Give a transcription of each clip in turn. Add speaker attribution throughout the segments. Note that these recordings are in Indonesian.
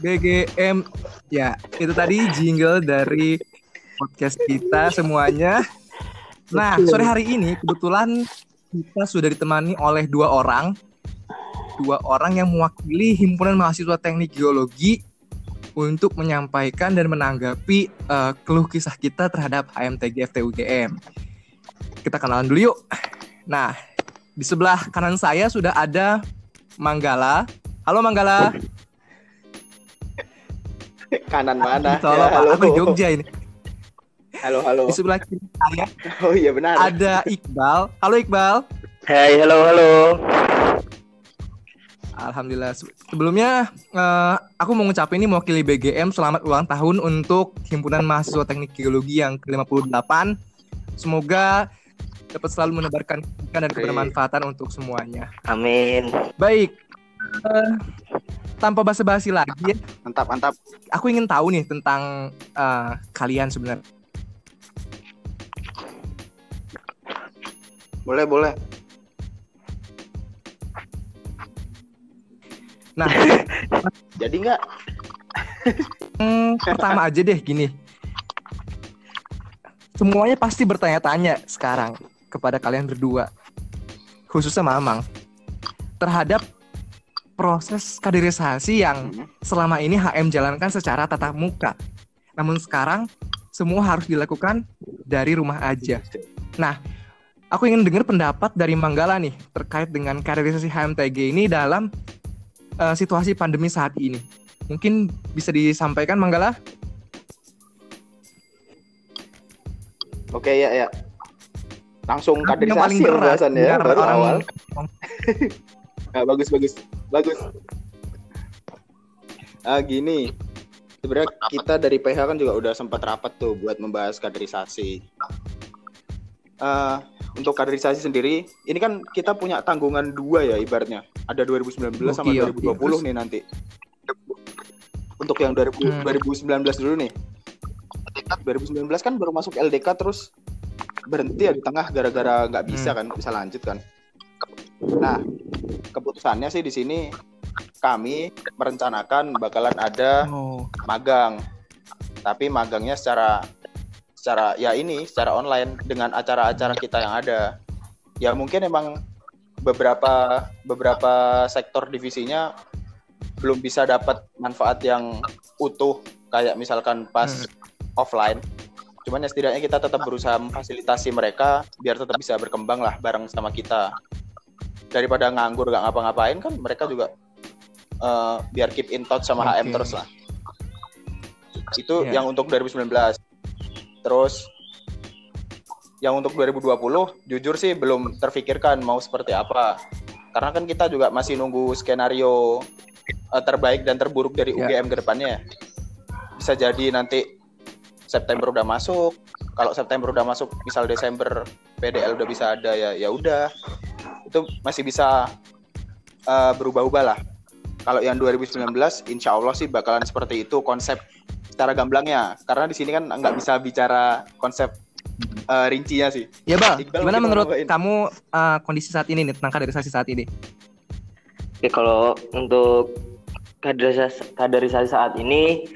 Speaker 1: BGM. Ya, itu tadi jingle dari podcast kita semuanya. Nah, sore hari ini kebetulan kita sudah ditemani oleh dua orang. Dua orang yang mewakili Himpunan Mahasiswa Teknik Geologi untuk menyampaikan dan menanggapi uh, keluh kisah kita terhadap HMTG FTUGM. Kita kenalan dulu yuk. Nah, di sebelah kanan saya sudah ada Manggala. Halo Manggala.
Speaker 2: Kanan mana?
Speaker 1: Halo, ya, halo. Aku di Jogja ini.
Speaker 2: Halo, halo.
Speaker 1: Di sebelah kiri saya.
Speaker 2: Oh iya benar.
Speaker 1: Ada Iqbal. Halo Iqbal.
Speaker 3: Hai, halo, halo.
Speaker 1: Alhamdulillah. Sebelumnya uh, aku mau ngucapin ini mewakili BGM selamat ulang tahun untuk Himpunan Mahasiswa Teknik Geologi yang ke-58. Semoga dapat selalu menebarkan kebaikan dan kebermanfaatan untuk semuanya.
Speaker 3: Amin.
Speaker 1: Baik. Uh, tanpa basa-basi lagi ya.
Speaker 2: Mantap, mantap.
Speaker 1: Aku ingin tahu nih tentang uh, kalian sebenarnya.
Speaker 2: Boleh, boleh.
Speaker 1: Nah,
Speaker 2: jadi nggak?
Speaker 1: hmm, pertama aja deh gini. Semuanya pasti bertanya-tanya sekarang kepada kalian berdua, khususnya Mamang, terhadap proses kaderisasi yang hmm. selama ini HM jalankan secara tatap muka. Namun sekarang semua harus dilakukan dari rumah aja. Nah, aku ingin dengar pendapat dari Manggala nih terkait dengan kaderisasi HMTG ini dalam uh, situasi pandemi saat ini. Mungkin bisa disampaikan Manggala?
Speaker 2: Oke ya ya. Langsung kaderisasi ya, baru orang... awal. Nah, bagus bagus bagus. Ah gini, sebenarnya kita dari PH kan juga udah sempat rapat tuh buat membahas kaderisasi. Uh, untuk kaderisasi sendiri, ini kan kita punya tanggungan dua ya ibaratnya. Ada 2019 oh, sama iya, 2020 iya. nih nanti. Untuk yang 2000, hmm. 2019 dulu nih. 2019 kan baru masuk LDK terus berhenti ya di tengah gara-gara nggak bisa hmm. kan bisa lanjut kan. Nah, keputusannya sih di sini kami merencanakan bakalan ada oh. magang. Tapi magangnya secara secara ya ini secara online dengan acara-acara kita yang ada. Ya mungkin emang beberapa beberapa sektor divisinya belum bisa dapat manfaat yang utuh kayak misalkan pas hmm. offline. Cuman ya setidaknya kita tetap berusaha memfasilitasi mereka biar tetap bisa berkembang lah bareng sama kita daripada nganggur gak ngapa-ngapain kan mereka juga uh, biar keep in touch sama okay. HM terus lah itu yeah. yang untuk 2019 terus yang untuk 2020 jujur sih belum terfikirkan mau seperti apa karena kan kita juga masih nunggu skenario uh, terbaik dan terburuk dari yeah. UGM ke depannya bisa jadi nanti September udah masuk kalau September udah masuk misal Desember PDL udah bisa ada ya ya udah itu masih bisa uh, berubah-ubah lah. Kalau yang 2019, insya Allah sih bakalan seperti itu konsep secara gamblangnya. Karena di sini kan nggak bisa bicara konsep uh, rincinya sih.
Speaker 1: Ya bang, Iqbal gimana menurut ngapain? kamu uh, kondisi saat ini nih tentang kaderisasi saat ini?
Speaker 3: Oke, kalau untuk kaderisasi, kaderisasi saat ini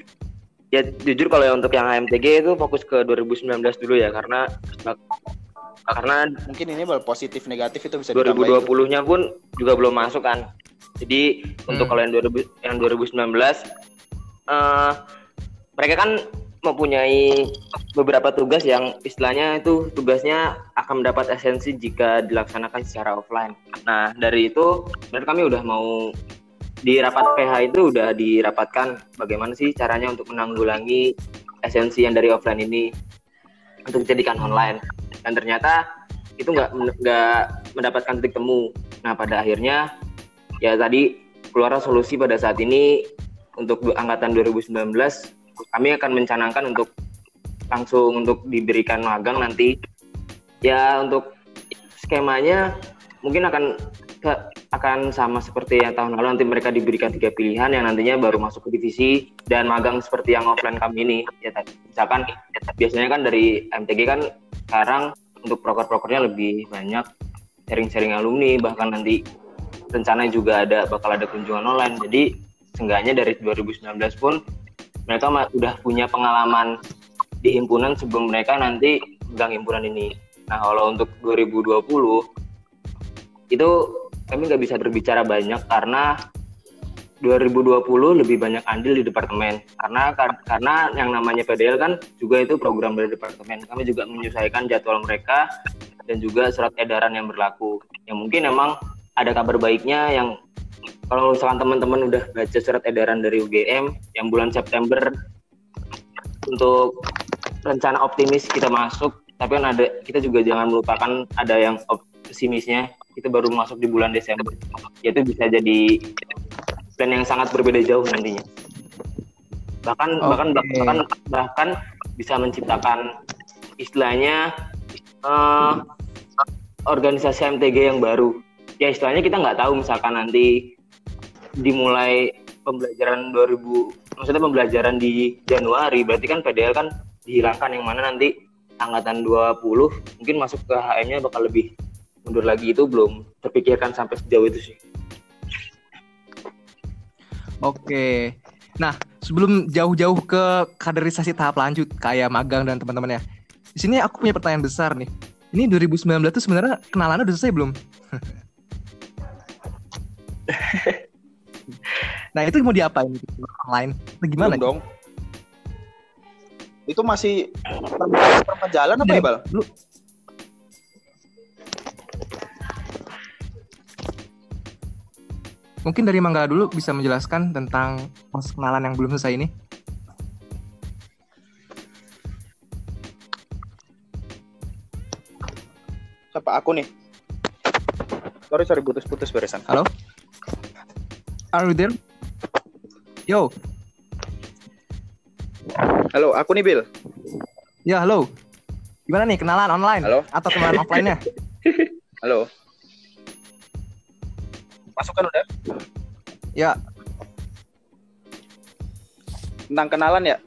Speaker 3: ya jujur kalau untuk yang HMTG itu fokus ke 2019 dulu ya karena karena
Speaker 2: mungkin ini positif negatif itu bisa
Speaker 3: 2020-nya pun juga belum masuk kan. Jadi hmm. untuk kalau yang 2000 yang 2019 uh, mereka kan mempunyai beberapa tugas yang istilahnya itu tugasnya akan mendapat esensi jika dilaksanakan secara offline. Nah, dari itu benar kami udah mau di rapat PH itu udah dirapatkan bagaimana sih caranya untuk menanggulangi esensi yang dari offline ini untuk dijadikan online dan ternyata itu nggak nggak mendapatkan titik temu. Nah pada akhirnya ya tadi keluar solusi pada saat ini untuk angkatan 2019 kami akan mencanangkan untuk langsung untuk diberikan magang nanti. Ya untuk skemanya mungkin akan akan sama seperti yang tahun lalu nanti mereka diberikan tiga pilihan yang nantinya baru masuk ke divisi dan magang seperti yang offline kami ini. Ya misalkan biasanya kan dari MTG kan sekarang untuk proker-prokernya lebih banyak sharing-sharing alumni bahkan nanti rencana juga ada bakal ada kunjungan online jadi seenggaknya dari 2019 pun mereka udah punya pengalaman di himpunan sebelum mereka nanti pegang himpunan ini. Nah kalau untuk 2020 itu kami nggak bisa berbicara banyak karena 2020 lebih banyak andil di departemen. Karena karena yang namanya PDL kan juga itu program dari departemen. Kami juga menyesuaikan jadwal mereka dan juga surat edaran yang berlaku. Yang mungkin emang ada kabar baiknya yang kalau misalkan teman-teman udah baca surat edaran dari UGM yang bulan September untuk rencana optimis kita masuk tapi kan ada kita juga jangan melupakan ada yang pesimisnya itu baru masuk di bulan Desember. Yaitu bisa jadi plan yang sangat berbeda jauh nantinya bahkan okay. bahkan bahkan bahkan bisa menciptakan istilahnya uh, organisasi MTG yang baru ya istilahnya kita nggak tahu misalkan nanti dimulai pembelajaran 2000 maksudnya pembelajaran di Januari berarti kan PDL kan dihilangkan yang mana nanti angkatan 20 mungkin masuk ke HM-nya bakal lebih mundur lagi itu belum terpikirkan sampai sejauh itu sih.
Speaker 1: Oke. Nah, sebelum jauh-jauh ke kaderisasi tahap lanjut kayak magang dan teman-temannya. Di sini aku punya pertanyaan besar nih. Ini 2019 tuh sebenarnya kenalannya udah selesai belum? nah, itu mau diapain? Online? Atau gimana?
Speaker 2: Belum dong. Itu masih perjalanan apa ya, Bal? Lu,
Speaker 1: Mungkin dari Manggala dulu bisa menjelaskan tentang proses kenalan yang belum selesai ini.
Speaker 2: Siapa aku nih? Sorry, sorry, putus-putus beresan.
Speaker 1: Halo? Are you there? Yo.
Speaker 2: Halo, aku nih Bill.
Speaker 1: Ya, halo. Gimana nih kenalan online?
Speaker 2: Halo?
Speaker 1: Atau kenalan offline-nya?
Speaker 2: halo. Masukkan udah?
Speaker 1: Ya.
Speaker 2: Tentang kenalan ya?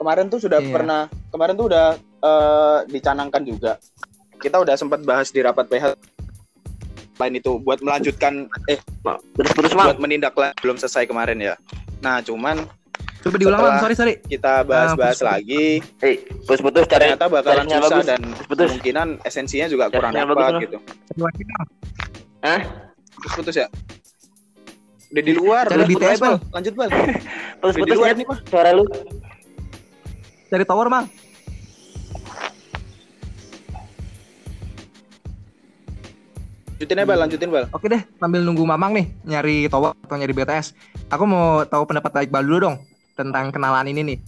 Speaker 2: Kemarin tuh sudah iya. pernah, kemarin tuh udah uh, dicanangkan juga. Kita udah sempat bahas di rapat PH lain itu buat melanjutkan eh
Speaker 3: terus terus
Speaker 2: buat menindak belum selesai kemarin ya. Nah, cuman
Speaker 1: Coba diulang sorry sorry.
Speaker 2: Kita bahas-bahas uh, lagi.
Speaker 3: Eh, putus-putus ternyata
Speaker 2: bakalan susah bagus. dan putus. kemungkinan esensinya juga kurang dapat gitu. Hah? Putus-putus ya? Udah di luar,
Speaker 1: Cari di TS, Bang.
Speaker 2: Lanjut, Bang.
Speaker 3: Putus-putus di luar ya, nih, Pak. Suara lu.
Speaker 1: Cari tower, Bang.
Speaker 2: Lanjutin ya, Bal. Lanjutin, Bal.
Speaker 1: Oke deh, sambil nunggu Mamang nih nyari tower atau nyari BTS. Aku mau tahu pendapat Iqbal dulu dong tentang kenalan ini nih.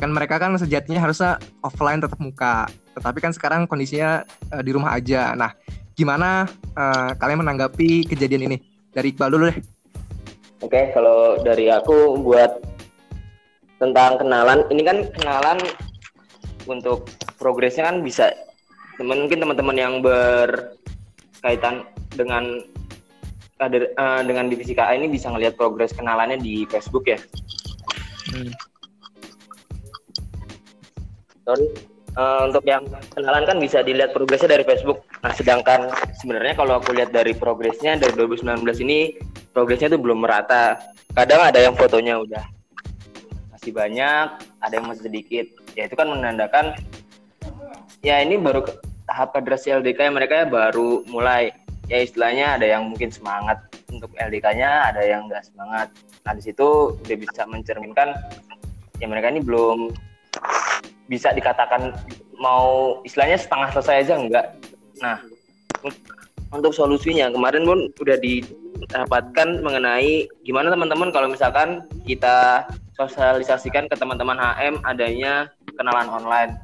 Speaker 1: Kan mereka kan sejatinya harusnya offline tetap muka. Tetapi kan sekarang kondisinya uh, di rumah aja. Nah, Gimana uh, kalian menanggapi kejadian ini? Dari Iqbal dulu deh.
Speaker 3: Oke, kalau dari aku buat tentang kenalan, ini kan kenalan untuk progresnya kan bisa temen, mungkin teman-teman yang berkaitan dengan uh, dengan divisi KA ini bisa ngelihat progres kenalannya di Facebook ya. Hmm. Sorry uh, untuk yang kenalan kan bisa dilihat progresnya dari Facebook. Nah, sedangkan sebenarnya kalau aku lihat dari progresnya dari 2019 ini progresnya itu belum merata. Kadang ada yang fotonya udah masih banyak, ada yang masih sedikit. Ya itu kan menandakan ya ini baru tahap kadrasi LDK yang mereka ya baru mulai. Ya istilahnya ada yang mungkin semangat untuk LDK-nya, ada yang nggak semangat. Nah di situ udah bisa mencerminkan ya mereka ini belum bisa dikatakan mau istilahnya setengah selesai aja enggak. Nah, untuk solusinya kemarin pun udah didapatkan mengenai gimana teman-teman kalau misalkan kita sosialisasikan ke teman-teman HM adanya kenalan online.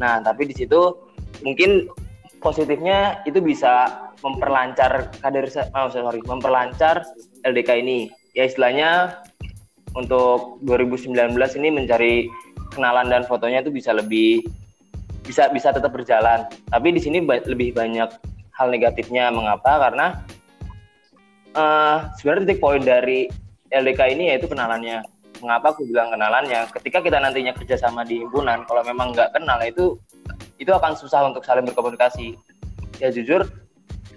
Speaker 3: Nah, tapi di situ mungkin positifnya itu bisa memperlancar kader oh, sorry, memperlancar LDK ini. Ya istilahnya untuk 2019 ini mencari kenalan dan fotonya itu bisa lebih bisa bisa tetap berjalan. Tapi di sini ba lebih banyak hal negatifnya. Mengapa? Karena uh, sebenarnya titik poin dari LDK ini yaitu kenalannya. Mengapa aku bilang kenalannya? Ketika kita nantinya kerjasama di himpunan, kalau memang nggak kenal itu itu akan susah untuk saling berkomunikasi. Ya jujur,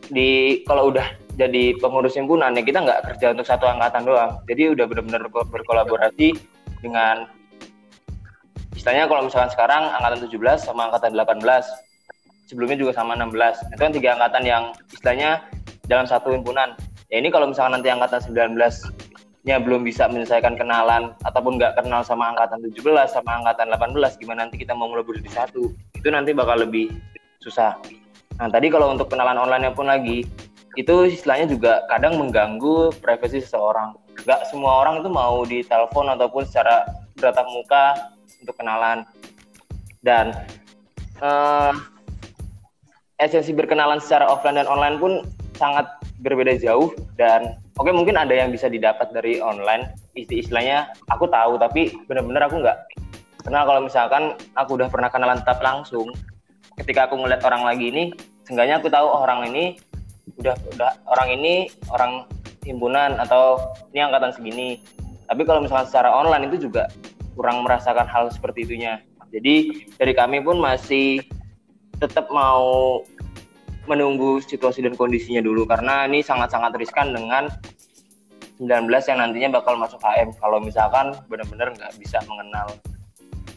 Speaker 3: di kalau udah jadi pengurus himpunan ya kita nggak kerja untuk satu angkatan doang. Jadi udah benar-benar berkolaborasi dengan istilahnya kalau misalkan sekarang angkatan 17 sama angkatan 18 sebelumnya juga sama 16 itu kan tiga angkatan yang istilahnya dalam satu himpunan. Ya ini kalau misalkan nanti angkatan 19 nya belum bisa menyelesaikan kenalan ataupun nggak kenal sama angkatan 17 sama angkatan 18 gimana nanti kita mau melebur di satu? Itu nanti bakal lebih susah. Nah tadi kalau untuk kenalan online pun lagi itu istilahnya juga kadang mengganggu privasi seseorang. Nggak semua orang itu mau di telepon ataupun secara beratap muka untuk kenalan. Dan uh, esensi berkenalan secara offline dan online pun sangat berbeda jauh dan oke okay, mungkin ada yang bisa didapat dari online. Istilahnya aku tahu tapi benar-benar aku nggak karena kalau misalkan aku udah pernah kenalan tetap langsung ketika aku ngeliat orang lagi ini seenggaknya aku tahu orang ini udah udah orang ini orang himpunan atau ini angkatan segini. Tapi kalau misalkan secara online itu juga kurang merasakan hal seperti itunya jadi dari kami pun masih tetap mau menunggu situasi dan kondisinya dulu karena ini sangat-sangat riskan dengan 19 yang nantinya bakal masuk HM kalau misalkan benar-benar nggak bisa mengenal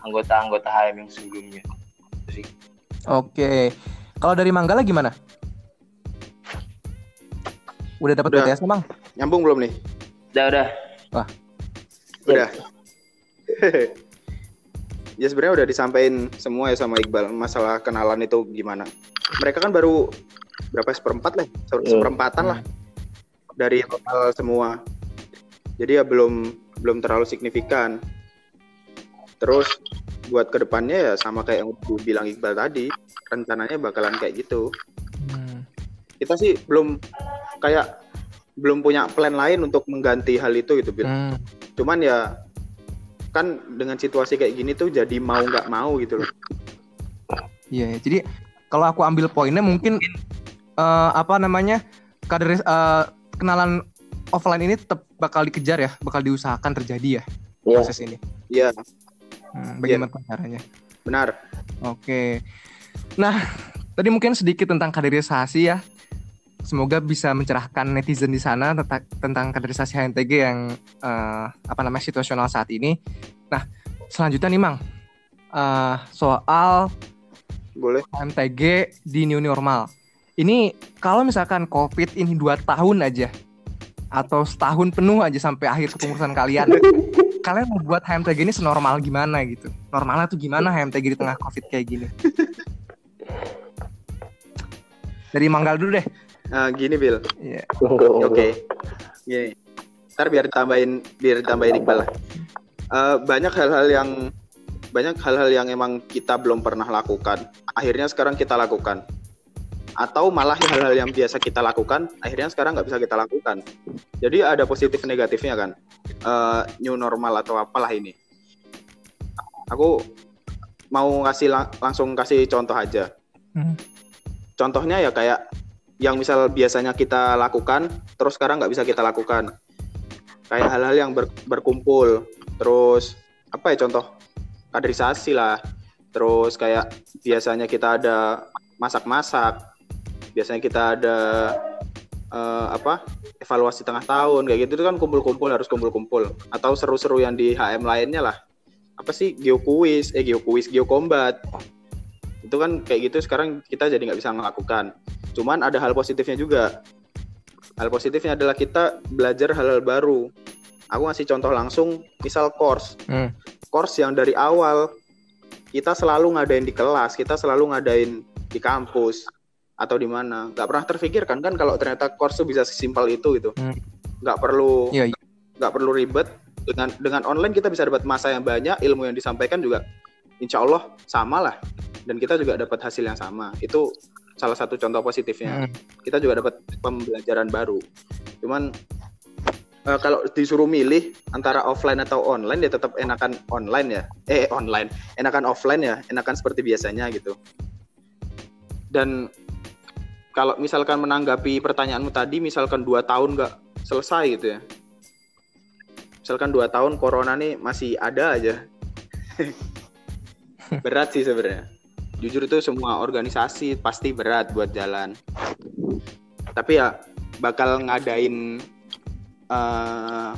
Speaker 3: anggota-anggota HM yang sebelumnya. sih.
Speaker 1: Oke. Kalau dari Manggala gimana? Udah dapat BTS Bang?
Speaker 2: Nyambung belum nih?
Speaker 3: Udah, udah.
Speaker 1: Wah.
Speaker 2: Udah. ya sebenarnya udah disampaikan semua ya sama Iqbal masalah kenalan itu gimana mereka kan baru berapa seperempat lah iya. seperempatan lah dari total semua jadi ya belum belum terlalu signifikan terus buat ke depannya ya sama kayak yang gue bilang Iqbal tadi rencananya bakalan kayak gitu hmm. kita sih belum kayak belum punya plan lain untuk mengganti hal itu gitu Bil. Hmm. cuman ya kan dengan situasi kayak gini tuh jadi mau nggak mau gitu loh
Speaker 1: iya jadi kalau aku ambil poinnya mungkin uh, apa namanya kader uh, kenalan offline ini tetap bakal dikejar ya, bakal diusahakan terjadi ya yeah. proses ini.
Speaker 2: Iya. Yeah.
Speaker 1: Hmm, bagaimana yeah. caranya?
Speaker 2: Benar.
Speaker 1: Oke. Nah, tadi mungkin sedikit tentang kaderisasi ya. Semoga bisa mencerahkan netizen di sana tentang, tentang kaderisasi HNTG yang uh, apa namanya situasional saat ini. Nah, selanjutnya nih Mang, uh, soal
Speaker 2: boleh.
Speaker 1: MTG di new normal. Ini kalau misalkan COVID ini dua tahun aja atau setahun penuh aja sampai akhir kepengurusan kalian, kalian mau buat HMTG ini senormal gimana gitu? Normalnya tuh gimana HMTG di tengah COVID kayak gini? Dari Manggal dulu deh.
Speaker 2: Uh, gini Bill. Yeah. Oke. Okay. Gini. Ntar biar tambahin biar tambahin Iqbal lah. Uh, banyak hal-hal yang banyak hal-hal yang emang kita belum pernah lakukan. Akhirnya sekarang kita lakukan. Atau malah hal-hal yang biasa kita lakukan, akhirnya sekarang nggak bisa kita lakukan. Jadi ada positif negatifnya kan. Uh, new normal atau apalah ini. Aku mau ngasih lang langsung kasih contoh aja. Hmm. Contohnya ya kayak yang misal biasanya kita lakukan, terus sekarang nggak bisa kita lakukan. Kayak hal-hal yang ber berkumpul, terus apa ya contoh kaderisasi lah. Terus kayak biasanya kita ada masak-masak biasanya kita ada uh, apa evaluasi tengah tahun kayak gitu itu kan kumpul-kumpul harus kumpul-kumpul. Atau seru-seru yang di HM lainnya lah. Apa sih? Geokuis eh geokuis geokombat itu kan kayak gitu sekarang kita jadi nggak bisa melakukan cuman ada hal positifnya juga hal positifnya adalah kita belajar hal-hal baru aku ngasih contoh langsung misal course hmm course yang dari awal kita selalu ngadain di kelas, kita selalu ngadain di kampus atau di mana. Nggak pernah terfikirkan kan kalau ternyata course bisa sesimpel itu gitu. Hmm. Nggak perlu yeah, yeah. nggak perlu ribet dengan dengan online kita bisa dapat masa yang banyak, ilmu yang disampaikan juga insya Allah sama lah dan kita juga dapat hasil yang sama. Itu salah satu contoh positifnya. Hmm. Kita juga dapat pembelajaran baru. Cuman uh, kalau disuruh milih antara offline atau online ya tetap enakan online ya eh online enakan offline ya enakan seperti biasanya gitu dan kalau misalkan menanggapi pertanyaanmu tadi misalkan dua tahun nggak selesai gitu ya misalkan dua tahun corona nih masih ada aja berat sih sebenarnya jujur itu semua organisasi pasti berat buat jalan tapi ya bakal ngadain eh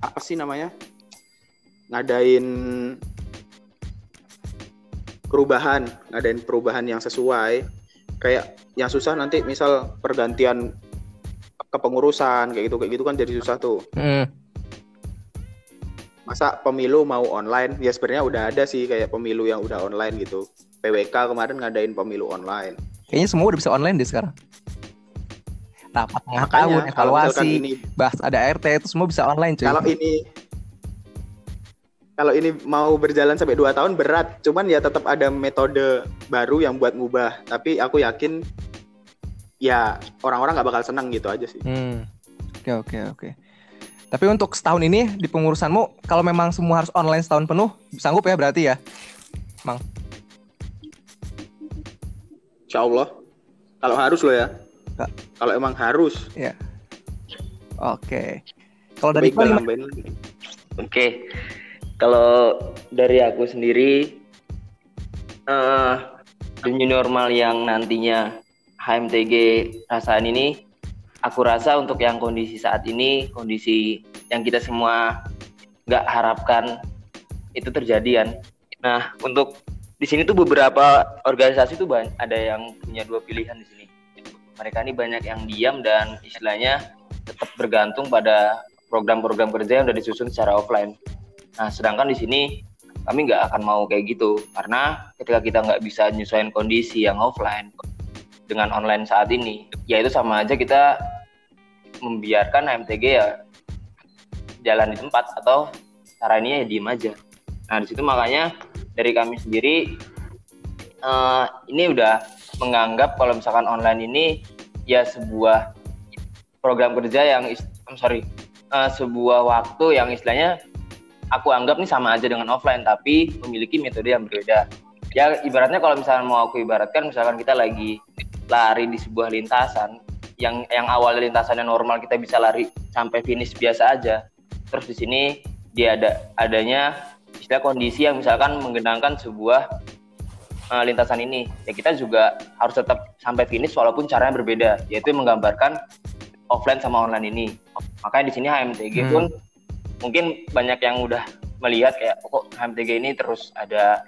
Speaker 2: apa sih namanya? Ngadain perubahan, ngadain perubahan yang sesuai. Kayak yang susah nanti misal pergantian kepengurusan kayak gitu kayak gitu kan jadi susah tuh.
Speaker 1: Hmm.
Speaker 2: Masa pemilu mau online? Ya sebenarnya udah ada sih kayak pemilu yang udah online gitu. PWK kemarin ngadain pemilu online.
Speaker 1: Kayaknya semua udah bisa online deh sekarang. Rapat tengah tahun, evaluasi,
Speaker 2: ini
Speaker 1: bahas ada RT itu semua bisa online cuy.
Speaker 2: kalau ini kalau ini mau berjalan sampai 2 tahun berat cuman ya tetap ada metode baru yang buat ngubah tapi aku yakin ya orang-orang nggak bakal senang gitu aja sih
Speaker 1: Hmm. Oke oke oke. Tapi untuk setahun ini di pengurusanmu kalau memang semua harus online setahun penuh sanggup ya berarti ya?
Speaker 2: Insya Allah kalau harus lo ya kalau emang harus
Speaker 1: Oke. Kalau dari.
Speaker 3: Oke, kalau dari aku sendiri, eh the new normal yang nantinya HMTG rasain ini, aku rasa untuk yang kondisi saat ini, kondisi yang kita semua nggak harapkan itu terjadian. Nah, untuk di sini tuh beberapa organisasi tuh banyak, ada yang punya dua pilihan di sini. Mereka ini banyak yang diam dan istilahnya tetap bergantung pada program-program kerja yang udah disusun secara offline. Nah, sedangkan di sini kami nggak akan mau kayak gitu karena ketika kita nggak bisa nyesuaiin kondisi yang offline dengan online saat ini, ya itu sama aja kita membiarkan HMTG ya jalan di tempat atau caranya ya diem aja. Nah, di situ makanya dari kami sendiri eh, ini udah menganggap kalau misalkan online ini ya sebuah program kerja yang I'm sorry eh, sebuah waktu yang istilahnya aku anggap nih sama aja dengan offline tapi memiliki metode yang berbeda ya ibaratnya kalau misalnya mau aku ibaratkan misalkan kita lagi lari di sebuah lintasan yang yang awalnya lintasannya normal kita bisa lari sampai finish biasa aja. Terus di sini dia ada adanya istilah kondisi yang misalkan menggenangkan sebuah uh, lintasan ini. Ya kita juga harus tetap sampai finish walaupun caranya berbeda yaitu menggambarkan offline sama online ini. Makanya di sini HMTG
Speaker 1: Hmm.
Speaker 3: pun mungkin banyak yang udah melihat kayak "Oh, kok HMTG ini terus ada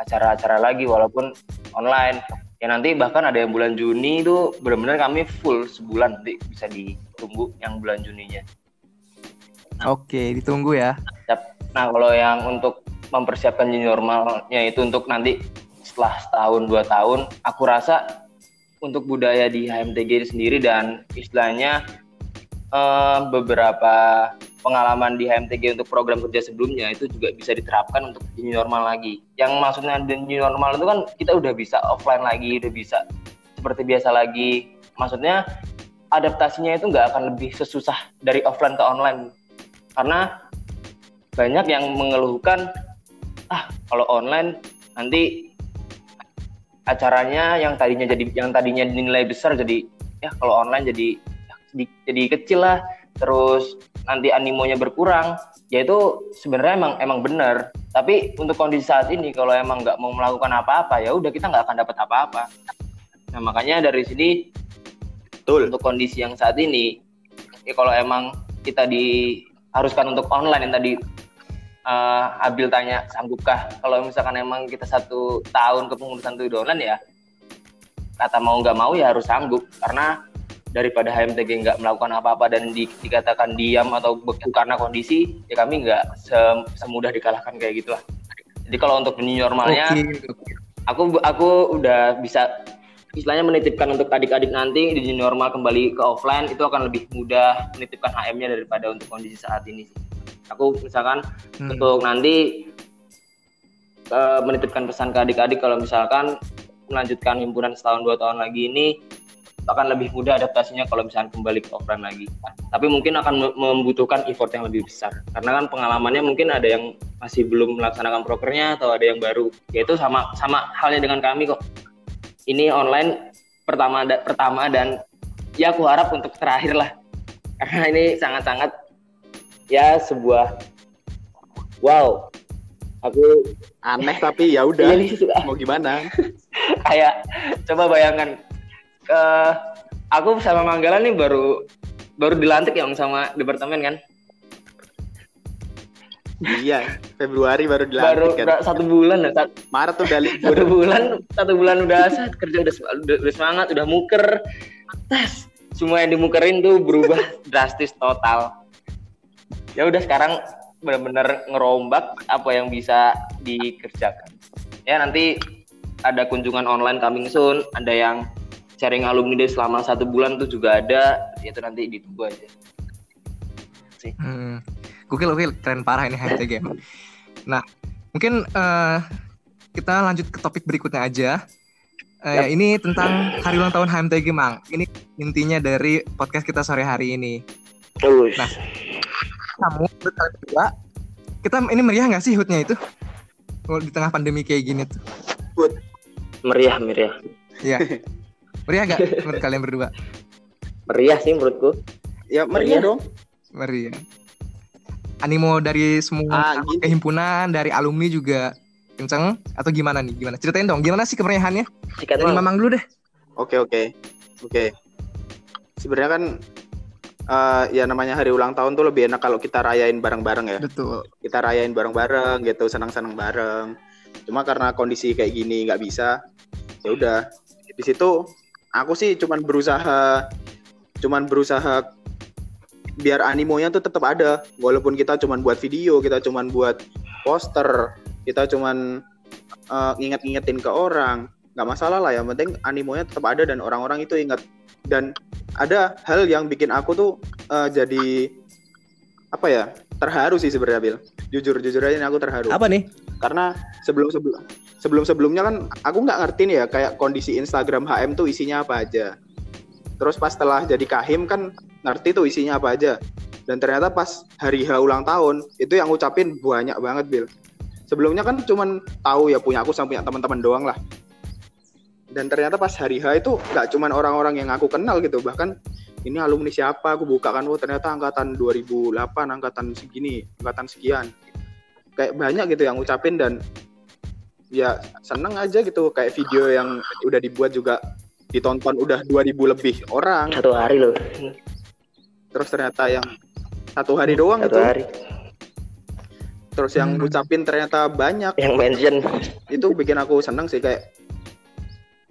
Speaker 3: acara-acara lagi walaupun online ya nanti bahkan ada yang bulan Juni itu benar-benar kami full sebulan nanti bisa ditunggu yang bulan Juninya.
Speaker 1: Oke, ditunggu ya.
Speaker 3: Nah, kalau yang untuk mempersiapkan new normalnya itu untuk nanti setelah setahun dua tahun, aku rasa untuk budaya di HMTG ini sendiri dan istilahnya eh, beberapa pengalaman di HMTG untuk program kerja sebelumnya itu juga bisa diterapkan untuk new normal lagi. Yang maksudnya new normal itu kan kita udah bisa offline lagi, udah bisa seperti biasa lagi. Maksudnya adaptasinya itu nggak akan lebih sesusah dari offline ke online karena banyak yang mengeluhkan ah kalau online nanti acaranya yang tadinya jadi yang tadinya dinilai besar jadi ya kalau online jadi ya, jadi, jadi kecil lah terus nanti animonya berkurang ya itu sebenarnya emang emang benar. Tapi untuk kondisi saat ini kalau emang nggak mau melakukan apa-apa ya udah kita nggak akan dapat apa-apa. Nah makanya dari sini
Speaker 2: betul.
Speaker 3: untuk kondisi yang saat ini ya kalau emang kita diharuskan untuk online yang tadi eh, Abil tanya sanggupkah? Kalau misalkan emang kita satu tahun kepengurusan itu online ya kata mau nggak mau ya harus sanggup. Karena daripada HMTG nggak melakukan apa-apa dan di- dikatakan diam atau beku karena kondisi ya kami nggak se- semudah dikalahkan kayak gitulah jadi kalau untuk new normalnya aku aku udah bisa istilahnya menitipkan untuk adik-adik nanti di new normal kembali ke offline itu akan lebih mudah menitipkan HM-nya daripada untuk kondisi saat ini sih. Aku misalkan
Speaker 1: Hmm.
Speaker 3: untuk nanti eh, menitipkan pesan ke adik-adik kalau misalkan melanjutkan himpunan setahun dua tahun lagi ini akan lebih mudah adaptasinya kalau misalkan kembali ke offline lagi. Tapi mungkin akan me- membutuhkan effort yang lebih besar. Karena kan pengalamannya mungkin ada yang masih belum melaksanakan prokernya atau ada yang baru. Yaitu sama sama halnya dengan kami kok. Ini online pertama da- pertama dan ya aku harap untuk terakhir lah. Karena ini sangat-sangat ya sebuah wow. Aku
Speaker 2: aneh tapi ya udah.
Speaker 3: Iya, sudah-
Speaker 2: mau gimana?
Speaker 3: Kayak coba bayangkan ke aku sama Manggala nih baru baru dilantik yang sama departemen kan.
Speaker 2: Iya, Februari baru
Speaker 3: Baru
Speaker 2: dilantik kan.
Speaker 3: udah satu bulan ya, sat-
Speaker 2: Maret udah libur.
Speaker 3: satu bulan satu bulan udah set, kerja udah, udah, udah semangat udah muker tes semua yang dimukerin tuh berubah drastis total ya udah sekarang benar-benar ngerombak apa yang bisa dikerjakan ya nanti ada kunjungan online coming soon ada yang sharing alumni day selama satu bulan tuh juga ada itu nanti ditunggu aja
Speaker 1: Hmm. Gokil, gokil. Keren parah ini emang. Nah, mungkin eh, kita lanjut ke topik berikutnya aja. Eh, Ini tentang hari ulang tahun HMTG, Mang. Ini intinya dari podcast kita sore hari ini.
Speaker 3: terus
Speaker 1: Nah. Kamu, kalian berdua, kita ini meriah nggak sih hutnya itu? Di tengah pandemi kayak gini tuh.
Speaker 3: meriah meriah
Speaker 1: Iya. Meriah gak menurut kalian berdua?
Speaker 3: meriah sih menurutku
Speaker 2: Ya meriah dong.
Speaker 1: Meriah. Animo dari semua
Speaker 2: Ah, gini.
Speaker 1: kehimpunan, dari alumni juga kenceng atau gimana nih? Gimana? Ceritain dong, gimana sih kemeriahannya?
Speaker 3: sikat
Speaker 1: Dari
Speaker 3: Mang.
Speaker 1: Mamang dulu deh.
Speaker 2: Oke oke oke. Sebenarnya kan eh, ya namanya hari ulang tahun tuh lebih enak kalau kita rayain bareng-bareng ya.
Speaker 1: Betul.
Speaker 2: Kita rayain bareng-bareng gitu, senang-senang bareng. Cuma karena kondisi kayak gini nggak bisa, ya udah. Di situ aku sih cuman berusaha, cuman berusaha biar animonya tuh tetap ada. Walaupun kita cuman buat video, kita cuman buat poster, kita cuman eh, nginget-ngingetin ke orang, nggak masalah lah. Yang penting animonya tetap ada dan orang-orang itu ingat. Dan ada hal yang bikin aku tuh eh, jadi apa ya terharu sih sebenarnya Bil. Jujur jujur aja nih aku terharu.
Speaker 1: Apa nih?
Speaker 2: karena sebelum sebelum sebelum sebelumnya kan aku nggak ngerti nih ya kayak kondisi Instagram HM tuh isinya apa aja. Terus pas setelah jadi kahim kan ngerti tuh isinya apa aja. Dan ternyata pas hari H ulang tahun itu yang ngucapin banyak banget Bil. Sebelumnya kan cuman tahu ya punya aku sama punya teman-teman doang lah. Dan ternyata pas hari H itu nggak cuman orang-orang yang aku kenal gitu bahkan ini alumni siapa? Aku buka kan oh ternyata angkatan 2008 angkatan segini angkatan sekian. Kayak banyak gitu yang ngucapin dan ya seneng aja gitu. Kayak video yang udah dibuat juga ditonton udah 2000 lebih orang.
Speaker 3: Satu hari loh.
Speaker 2: Terus ternyata yang satu hari doang
Speaker 3: satu
Speaker 2: itu
Speaker 3: hari.
Speaker 2: Terus yang
Speaker 1: Hmm.
Speaker 2: ngucapin ternyata banyak.
Speaker 3: Yang mention.
Speaker 2: Itu bikin aku seneng sih kayak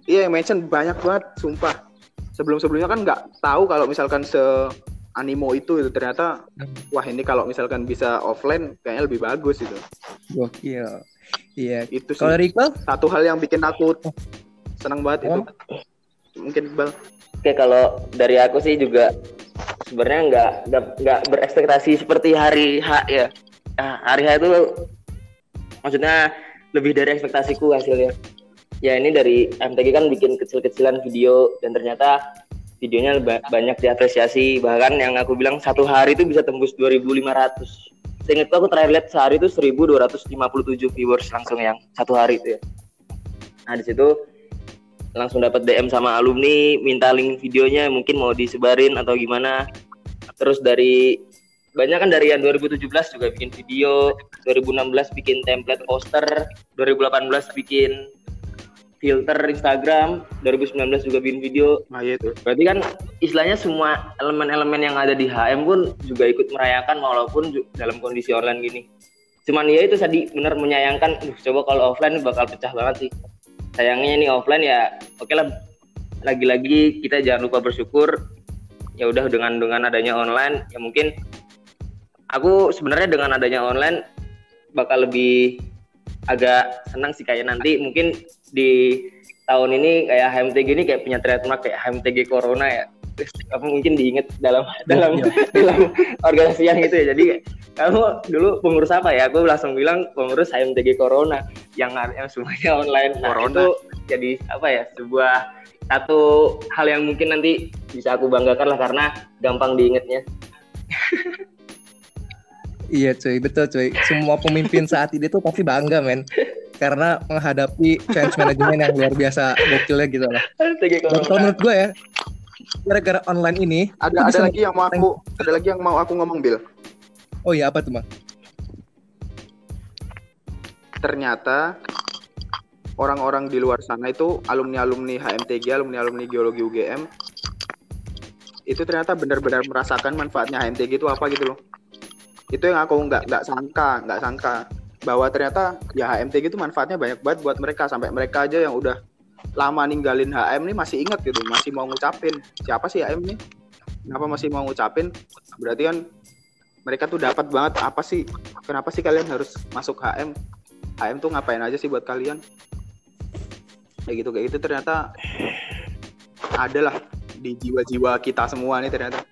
Speaker 2: iya yang mention banyak banget sumpah sebelum sebelumnya kan nggak tahu kalau misalkan se animo itu itu ternyata wah ini kalau misalkan bisa offline kayaknya lebih bagus itu
Speaker 1: Gokil. Iya.
Speaker 2: itu sih
Speaker 1: Kalau Iqbal?
Speaker 2: satu hal yang bikin aku senang banget itu
Speaker 1: Om?
Speaker 2: mungkin Iqbal
Speaker 3: Oke kalau dari aku sih juga sebenarnya nggak nggak nggak berekspektasi seperti hari H ya. Nah, hari H itu maksudnya lebih dari ekspektasiku hasilnya. Ya ini dari MTG kan bikin kecil-kecilan video dan ternyata videonya ba- banyak diapresiasi. Bahkan yang aku bilang satu hari itu bisa tembus 2.500 seingatku aku terakhir lihat sehari itu 1.257 viewers langsung yang satu hari itu ya. Nah di situ langsung dapat DM sama alumni minta link videonya mungkin mau disebarin atau gimana. Terus dari banyak kan dari yang 2017 juga bikin video 2016 bikin template poster 2018 bikin filter Instagram 2019 juga bikin video.
Speaker 2: Nah iya itu.
Speaker 3: Berarti kan istilahnya semua elemen-elemen yang ada di HM pun juga ikut merayakan walaupun dalam kondisi online gini. Cuman ya itu tadi benar menyayangkan "Duh, coba kalau offline bakal pecah banget sih. Sayangnya ini offline ya oke lah. Lagi-lagi kita jangan lupa bersyukur ya udah dengan dengan adanya online ya mungkin aku sebenarnya dengan adanya online bakal lebih agak senang sih kayak nanti mungkin di tahun ini kayak HMTG ini kayak punya trademark kayak HMTG Corona ya. Apa mungkin diinget dalam dalam dalam organisasian gitu ya. Jadi kamu dulu pengurus apa ya? Aku langsung bilang pengurus HMTG Corona yang yang semuanya online. Nah,
Speaker 2: Corona.
Speaker 3: itu jadi apa ya? Sebuah satu hal yang mungkin nanti bisa aku banggakan lah karena gampang diingetnya
Speaker 1: Iya cuy, betul cuy. Semua pemimpin saat ini tuh pasti bangga men. Karena menghadapi change management yang luar biasa gokilnya gitu lah. Dan kalau menurut gue ya, gara-gara online ini,
Speaker 2: ada ada lagi yang mau aku ada lagi yang mau aku ngomong Bil
Speaker 1: Oh iya apa tuh Mang?
Speaker 2: ternyata orang-orang di luar sana itu alumni-alumni HMTG, alumni-alumni geologi UGM itu ternyata benar-benar merasakan manfaatnya HMTG itu apa gitu loh itu yang aku nggak nggak sangka nggak sangka. Bahwa ternyata ya HMTG itu manfaatnya banyak banget buat mereka. Sampai mereka aja yang udah lama ninggalin HM nih masih inget gitu masih mau ngucapin. Siapa sih HM nih? Kenapa masih mau ngucapin? Berarti kan mereka tuh dapat banget apa sih? Kenapa sih kalian harus masuk HM HM tuh ngapain aja sih buat kalian? Kayak gitu kayak gitu ternyata adalah di jiwa-jiwa kita semua nih ternyata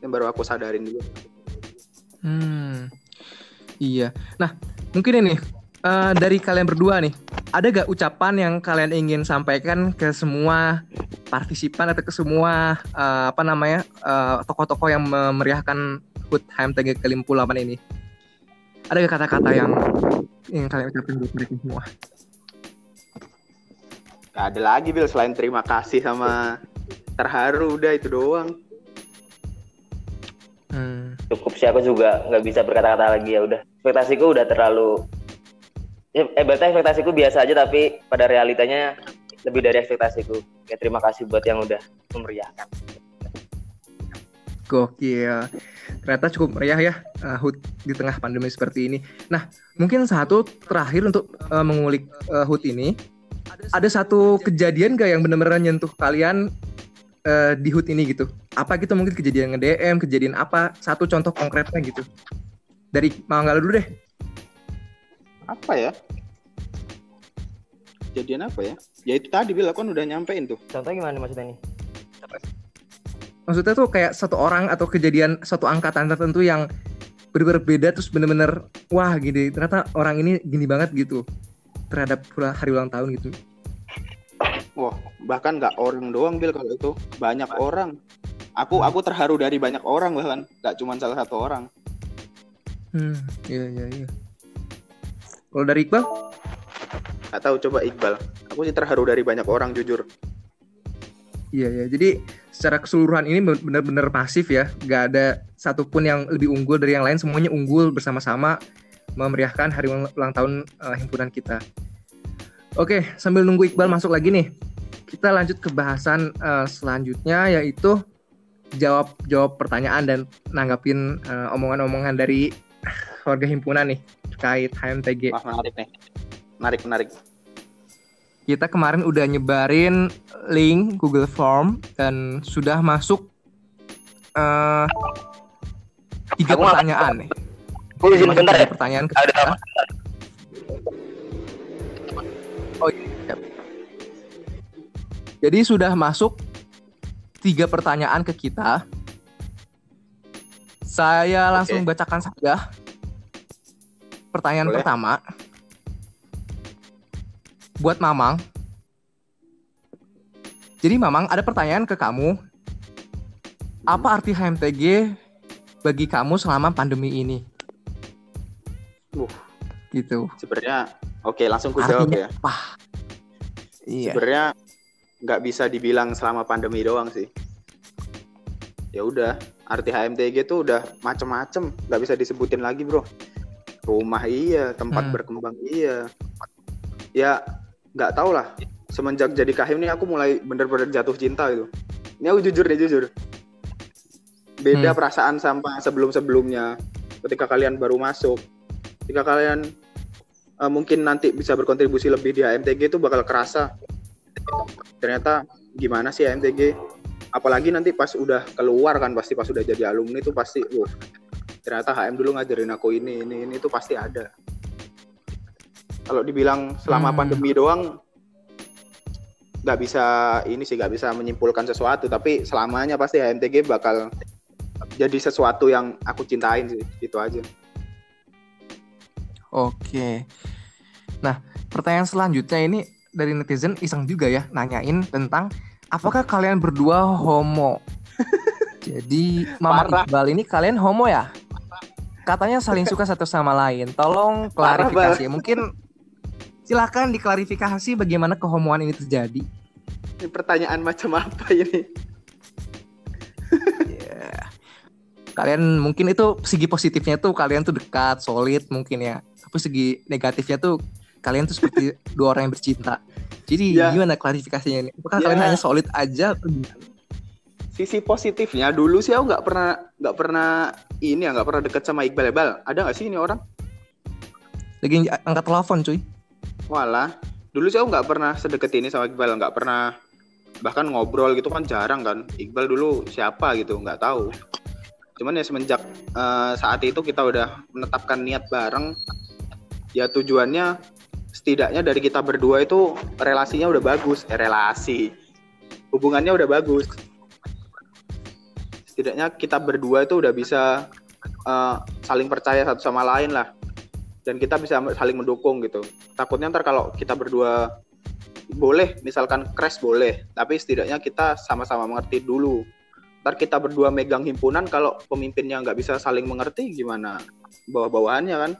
Speaker 2: yang baru aku sadarin juga
Speaker 1: Hmm. Iya. Nah, mungkin ini uh, dari kalian berdua nih, ada gak ucapan yang kalian ingin sampaikan ke semua partisipan atau ke semua uh, apa namanya uh, tokoh-tokoh yang memeriahkan HUT HMTG ke-58 ini? Ada gak kata-kata yang yang kalian ucapin buat mereka semua?
Speaker 2: Gak ada lagi Bil selain terima kasih sama terharu udah itu doang.
Speaker 3: Cukup sih aku juga nggak bisa berkata-kata lagi ya udah ekspektasiku udah terlalu ya, eh berarti ekspektasiku biasa aja tapi pada realitanya lebih dari ekspektasiku ya terima kasih buat yang udah memeriahkan
Speaker 1: Gokil. Ternyata cukup meriah ya uh, di tengah pandemi seperti ini. Nah, mungkin satu terakhir untuk uh, mengulik uh, ini. Ada satu kejadian gak yang benar-benar nyentuh kalian uh, di HUT ini gitu? Apa gitu mungkin kejadian nge-DM, kejadian apa? Satu contoh konkretnya gitu. Dari Manggala dulu deh.
Speaker 2: Apa ya? Kejadian apa ya? Ya itu tadi Bil aku kan udah nyampein tuh.
Speaker 3: contohnya gimana maksudnya nih
Speaker 1: Maksudnya tuh kayak satu orang atau kejadian satu angkatan tertentu yang bener-bener beda terus bener-bener wah gini ternyata orang ini gini banget gitu terhadap hari ulang tahun gitu.
Speaker 2: Wah, bahkan nggak orang doang Bil kalau itu banyak orang. Aku aku terharu dari banyak orang bahkan nggak cuma salah satu orang.
Speaker 1: Hmm, iya iya iya. Kalau dari Iqbal?
Speaker 2: Gak tahu coba Iqbal. Aku sih terharu dari banyak orang jujur.
Speaker 1: Iya ya. Jadi secara keseluruhan ini benar-benar pasif ya. Gak ada satupun yang lebih unggul dari yang lain. Semuanya unggul bersama-sama memeriahkan hari ulang tahun uh, himpunan kita. Oke, sambil nunggu Iqbal masuk lagi nih, kita lanjut ke bahasan uh, selanjutnya yaitu jawab jawab pertanyaan dan nanggapin uh, omongan-omongan dari warga himpunan nih terkait HMTG.
Speaker 2: Wah menarik nih. Menarik menarik.
Speaker 1: Kita kemarin udah nyebarin link Google Form dan sudah masuk uh, tiga
Speaker 3: Aku
Speaker 1: pertanyaan nih.
Speaker 3: aku izin bentar ya
Speaker 1: Pertanyaan ke
Speaker 3: ada
Speaker 1: kita. Oh iya. Jadi sudah masuk tiga pertanyaan ke kita. Saya langsung bacakan saja. Pertanyaan
Speaker 2: Boleh.
Speaker 1: pertama. Buat Mamang. Jadi Mamang ada pertanyaan ke kamu. Apa arti HMTG bagi kamu selama pandemi ini?
Speaker 2: Uh.
Speaker 1: Gitu.
Speaker 2: Sebenarnya oke langsung ku jawab ya.
Speaker 1: apa? Iya.
Speaker 2: Sebenarnya nggak bisa dibilang selama pandemi doang sih. Ya udah, arti HMTG itu udah macem-macem, nggak bisa disebutin lagi bro. Rumah iya, tempat
Speaker 1: Hmm.
Speaker 2: berkembang iya. Ya nggak tau lah. Semenjak jadi kahim nih aku mulai bener-bener jatuh cinta gitu. Ini aku jujur nih jujur. Beda
Speaker 1: Hmm.
Speaker 2: perasaan sama sebelum-sebelumnya. Ketika kalian baru masuk, ketika kalian eh, mungkin nanti bisa berkontribusi lebih di HMTG itu bakal kerasa ternyata gimana sih HMTG apalagi nanti pas udah keluar kan pasti pas udah jadi alumni itu pasti wah ternyata HM dulu ngajarin aku ini ini ini itu pasti ada kalau dibilang selama
Speaker 1: Hmm.
Speaker 2: pandemi doang nggak bisa ini sih nggak bisa menyimpulkan sesuatu tapi selamanya pasti HMTG bakal jadi sesuatu yang aku cintain sih itu aja
Speaker 1: Oke. Nah, pertanyaan selanjutnya ini dari netizen iseng juga ya nanyain tentang apakah kalian berdua homo? Jadi Mama
Speaker 2: Parah.
Speaker 1: Iqbal ini kalian homo ya? Katanya saling suka satu sama lain. Tolong
Speaker 2: Parah,
Speaker 1: klarifikasi. Mungkin silakan diklarifikasi bagaimana kehomoan ini terjadi.
Speaker 2: ini pertanyaan macam apa ini
Speaker 1: Ya. Kalian mungkin itu segi positifnya tuh kalian tuh dekat, solid mungkin ya. Tapi segi negatifnya tuh kalian tuh seperti dua orang yang bercinta. Jadi
Speaker 2: Ya.
Speaker 1: gimana klarifikasinya ini? Apakah
Speaker 2: Ya.
Speaker 1: kalian hanya solid aja atau gimana?
Speaker 2: sisi positifnya dulu sih aku nggak pernah nggak pernah ini ya nggak pernah deket sama Iqbal Iqbal ada nggak sih ini orang
Speaker 1: Lagi angkat telepon cuy.
Speaker 2: Walah, dulu sih aku nggak pernah sedekat ini sama Iqbal, nggak pernah bahkan ngobrol gitu kan jarang kan. Iqbal dulu siapa gitu, nggak tahu. Cuman ya semenjak eh, saat itu kita udah menetapkan niat bareng, ya tujuannya setidaknya dari kita berdua itu relasinya udah bagus, eh, relasi hubungannya udah bagus. Setidaknya kita berdua itu udah bisa eh, saling percaya satu sama lain lah dan kita bisa saling mendukung gitu. Takutnya ntar kalau kita berdua boleh, misalkan crash boleh, tapi setidaknya kita sama-sama mengerti dulu. Ntar kita berdua megang himpunan, kalau pemimpinnya nggak bisa saling mengerti gimana bawah-bawahannya kan?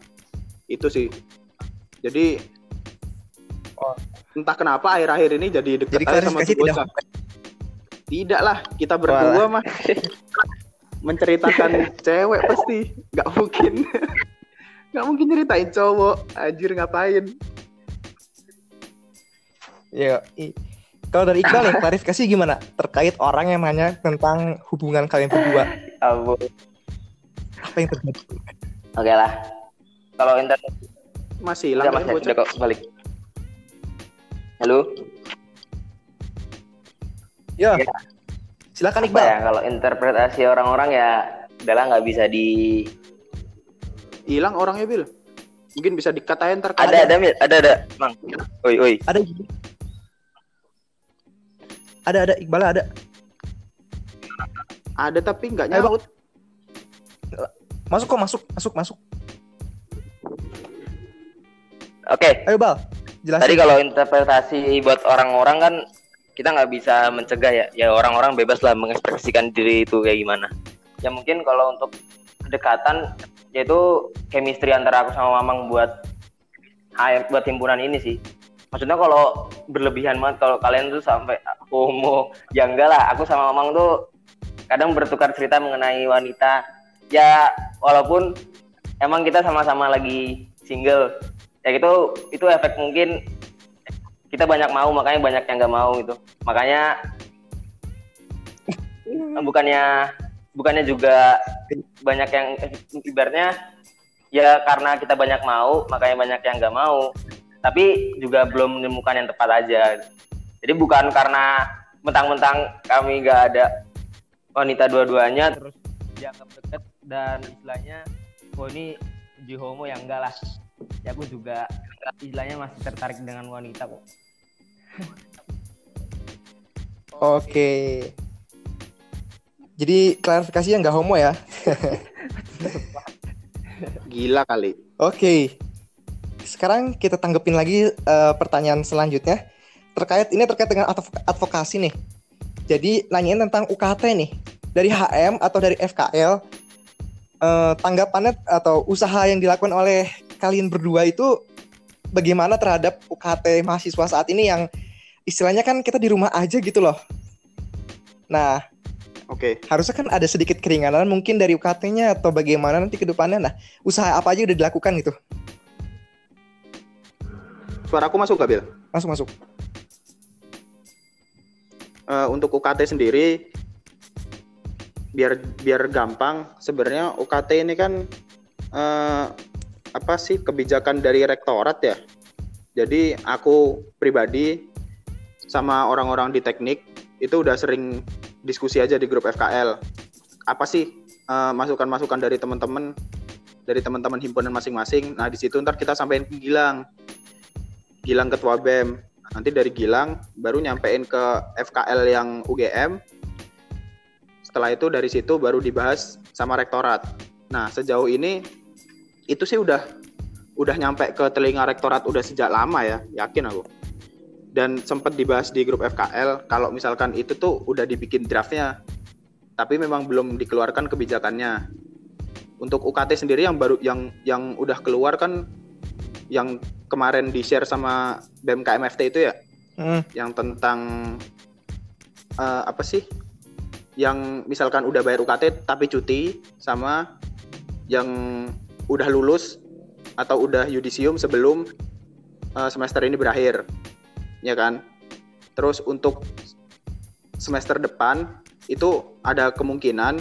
Speaker 2: Itu sih. Jadi entah kenapa akhir-akhir ini jadi dekat
Speaker 1: Jadi
Speaker 2: aja sama
Speaker 1: klarifikasi
Speaker 2: tuh
Speaker 1: tidak
Speaker 2: bocah. Tidak lah, kita berdua mah menceritakan cewek pasti nggak mungkin nggak mungkin ceritain cowok anjir ngapain
Speaker 1: Ya, i- kalau dari Iqbal nih, klarifikasi gimana terkait orang yang nanya tentang hubungan kalian berdua?
Speaker 3: Abu.
Speaker 1: Apa yang terjadi?
Speaker 3: Oke lah. Kalau internet
Speaker 2: masih hilang
Speaker 3: ya,
Speaker 2: bocah
Speaker 3: udah kok balik. Halo.
Speaker 1: Ya,
Speaker 3: Ya.
Speaker 1: silakan
Speaker 3: Apa
Speaker 1: Iqbal.
Speaker 3: ya kalau interpretasi orang-orang ya udahlah nggak bisa di
Speaker 2: hilang orangnya bil mungkin bisa dikatain ntar
Speaker 3: ada ada Mil. ada ada mang oi oi
Speaker 1: Ada ada ada Iqbal ada.
Speaker 2: ada tapi nggak nyaut
Speaker 1: Masuk kok masuk masuk masuk.
Speaker 3: oke
Speaker 1: Ayo Bal, jelasin.
Speaker 3: tadi kalau interpretasi buat orang-orang kan kita nggak bisa mencegah ya. Ya orang-orang bebas lah mengekspresikan diri itu kayak gimana. Ya mungkin kalau untuk kedekatan yaitu chemistry antara aku sama Mamang buat buat himpunan ini sih. Maksudnya kalau berlebihan banget kalau kalian tuh sampai homo ya enggak lah. Aku sama Mamang tuh kadang bertukar cerita mengenai wanita. Ya walaupun emang kita sama-sama lagi single ya gitu itu efek mungkin kita banyak mau makanya banyak yang nggak mau gitu. Makanya bukannya bukannya juga banyak yang ibaratnya ya karena kita banyak mau makanya banyak yang nggak mau. Tapi juga belum menemukan yang tepat aja. Jadi bukan karena mentang-mentang kami nggak ada wanita dua-duanya terus dianggap deket dan istilahnya oh ini uji homo yang enggak lah ya aku juga istilahnya masih tertarik dengan wanita kok
Speaker 1: Oke. Jadi klarifikasi yang nggak homo ya.
Speaker 2: gila kali
Speaker 1: Oke. Sekarang kita tanggepin lagi eh, pertanyaan selanjutnya. Terkait ini terkait dengan adv- advokasi nih. Jadi nanyain tentang UKT nih. Dari HM atau dari FKL eh, tanggapannya atau usaha yang dilakukan oleh kalian berdua itu bagaimana terhadap UKT mahasiswa saat ini yang istilahnya kan kita di rumah aja gitu loh. Nah,
Speaker 2: oke
Speaker 1: harusnya kan ada sedikit keringanan mungkin dari UKT-nya atau bagaimana nanti ke depannya. Nah, usaha apa aja udah dilakukan gitu.
Speaker 2: suaraku masuk gak bil
Speaker 1: Masuk masuk.
Speaker 2: Eh, untuk UKT sendiri biar biar gampang sebenarnya UKT ini kan eh, apa sih kebijakan dari rektorat ya? Jadi aku pribadi sama orang-orang di teknik itu udah sering diskusi aja di grup FKL apa sih eh, masukan-masukan dari teman-teman dari teman-teman himpunan masing-masing? Nah di situ ntar kita sampein ke Gilang. Gilang ketua BEM nanti dari Gilang baru nyampein ke FKL yang UGM setelah itu dari situ baru dibahas sama rektorat. Nah sejauh ini itu sih udah udah nyampe ke telinga rektorat udah sejak lama ya yakin aku. Dan sempat dibahas di grup FKL kalau misalkan itu tuh udah dibikin draftnya tapi memang belum dikeluarkan kebijakannya. Untuk UKT sendiri yang baru yang yang udah keluar kan yang kemarin di share sama BMKMFT itu ya?
Speaker 1: Hmm,
Speaker 2: yang tentang eh, apa sih? Yang misalkan udah bayar UKT tapi cuti sama yang udah lulus atau udah yudisium sebelum eh, semester ini berakhir ya kan? Terus untuk semester depan itu ada kemungkinan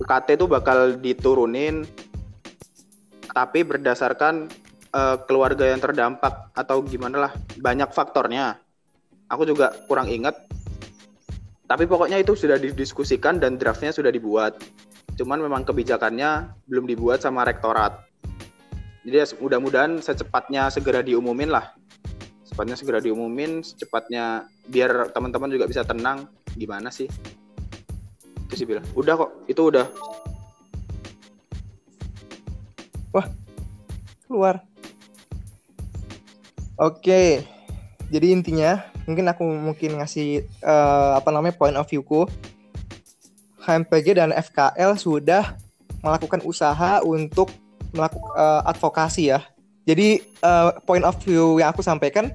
Speaker 2: UKT itu bakal diturunin tapi berdasarkan uh, keluarga yang terdampak atau gimana lah banyak faktornya. Aku juga kurang ingat tapi pokoknya itu sudah didiskusikan dan draftnya sudah dibuat cuman memang kebijakannya belum dibuat sama rektorat. Jadi ya, mudah-mudahan secepatnya segera diumumin lah. Secepatnya segera diumumin secepatnya biar teman-teman juga bisa tenang. Gimana sih? Itu sih bilang udah kok itu udah.
Speaker 1: Wah keluar. Oke jadi intinya mungkin aku mungkin ngasih uh, apa namanya point of view-ku HMPG dan FKL sudah melakukan usaha untuk melakukan uh, advokasi ya jadi uh, point of view yang aku sampaikan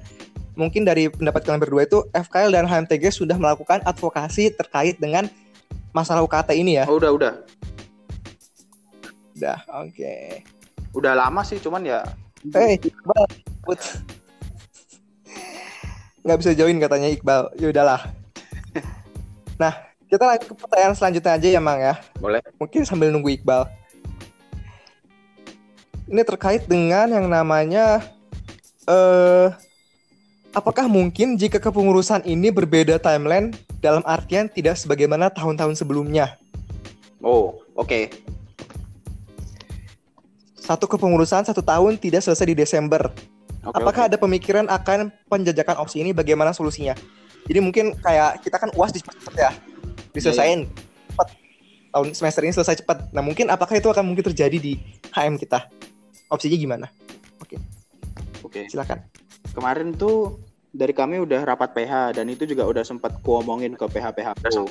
Speaker 1: mungkin dari pendapat kalian berdua itu FKL dan HMTG sudah melakukan advokasi terkait dengan masalah UKT ini ya?
Speaker 2: Oh, udah, udah.
Speaker 1: Udah, oke. Okay.
Speaker 2: Udah lama sih, cuman ya.
Speaker 1: Hei, Iqbal, put. Nggak bisa join katanya Iqbal. Ya udahlah. nah, kita lanjut ke pertanyaan selanjutnya aja ya, Mang ya.
Speaker 2: Boleh.
Speaker 1: Mungkin sambil nunggu Iqbal. Ini terkait dengan yang namanya eh uh, apakah mungkin jika kepengurusan ini berbeda timeline dalam artian tidak sebagaimana tahun-tahun sebelumnya.
Speaker 2: Oh, oke. Okay.
Speaker 1: Satu kepengurusan satu tahun tidak selesai di Desember. Okay, Apakah okay. ada pemikiran akan penjajakan opsi ini? Bagaimana solusinya? Jadi mungkin kayak kita kan uas di ya, diselesain yeah, yeah. cepat. Tahun semester ini selesai cepat. Nah mungkin apakah itu akan mungkin terjadi di HM kita? Opsinya gimana? Oke. Okay.
Speaker 2: Oke. Okay.
Speaker 1: Silakan.
Speaker 2: Kemarin tuh dari kami udah rapat PH dan itu juga udah sempat kuomongin ke PH PH aku.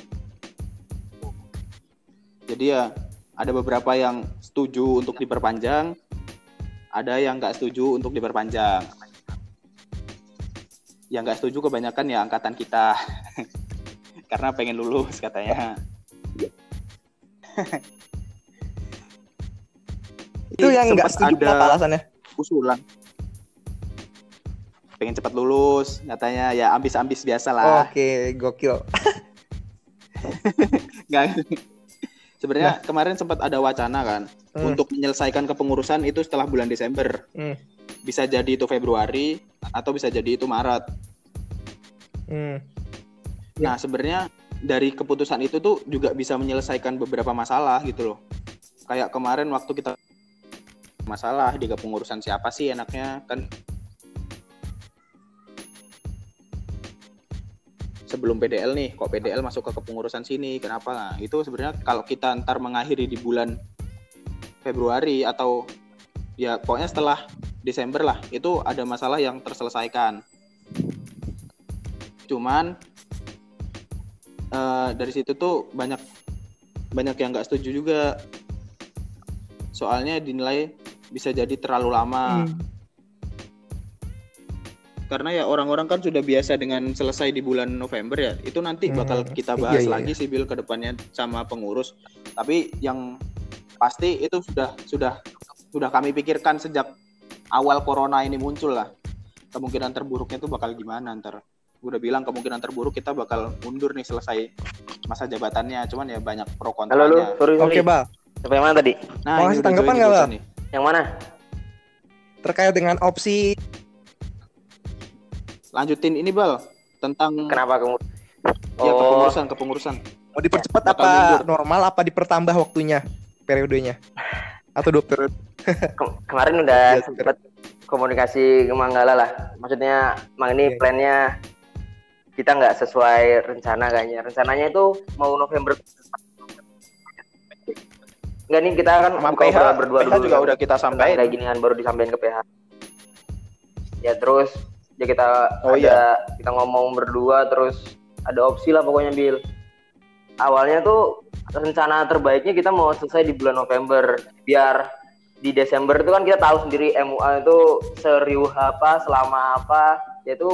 Speaker 2: Jadi ya ada beberapa yang setuju untuk diperpanjang, ada yang nggak setuju untuk diperpanjang. Yang nggak setuju kebanyakan ya angkatan kita, karena pengen lulus katanya.
Speaker 1: itu yang nggak setuju ada apa alasannya?
Speaker 2: Usulan pengen cepat lulus katanya ya ambis-ambis biasa lah.
Speaker 1: Oke, okay, gokil.
Speaker 2: Gak. Sebenarnya nah. kemarin sempat ada wacana kan hmm. untuk menyelesaikan kepengurusan itu setelah bulan Desember. Hmm. Bisa jadi itu Februari atau bisa jadi itu Maret. Hmm. Nah, sebenarnya dari keputusan itu tuh juga bisa menyelesaikan beberapa masalah gitu loh. Kayak kemarin waktu kita masalah di kepengurusan siapa sih enaknya kan? Sebelum PDL nih kok PDL masuk ke kepengurusan sini kenapa? Nah itu sebenarnya kalau kita ntar mengakhiri di bulan Februari atau ya pokoknya setelah Desember lah itu ada masalah yang terselesaikan. Cuman uh, dari situ tuh banyak banyak yang nggak setuju juga. Soalnya dinilai bisa jadi terlalu lama. Hmm. Karena ya orang-orang kan sudah biasa dengan selesai di bulan November ya itu nanti hmm, bakal kita iya, bahas iya, iya. lagi sih Bill ke depannya sama pengurus. Tapi yang pasti itu sudah sudah sudah kami pikirkan sejak awal corona ini muncul lah. Kemungkinan terburuknya itu bakal gimana ntar gue udah bilang kemungkinan terburuk kita bakal mundur nih selesai masa jabatannya. Cuman ya banyak pro kontranya.
Speaker 3: Halo lu. Sorry,
Speaker 1: oke bang
Speaker 3: sampai mana tadi?
Speaker 1: Nah mau kasih tanggapan nggak bang
Speaker 3: yang mana?
Speaker 1: Terkait dengan opsi
Speaker 2: lanjutin ini bal tentang
Speaker 3: kenapa kamu
Speaker 2: ya oh. kepengurusan kepengurusan.
Speaker 1: Mau dipercepat ya, apa mundur. normal apa dipertambah waktunya periodenya? Atau dua periode?
Speaker 3: Ke kemarin udah ya, sempat komunikasi ke Manggala lah. Maksudnya Mang ini ya. plannya kita nggak sesuai rencana kayaknya. Rencananya itu mau November Enggak nih kita kan
Speaker 2: Sama PH, berdua PH dulu juga kan. udah kita sampaikan
Speaker 3: kayak gini kan baru disampaikan ke PH ya terus ya kita oh, ada iya. kita ngomong berdua terus ada opsi lah pokoknya Bill awalnya tuh rencana terbaiknya kita mau selesai di bulan November. Biar di Desember itu kan kita tahu sendiri MUA itu seriuh apa selama apa yaitu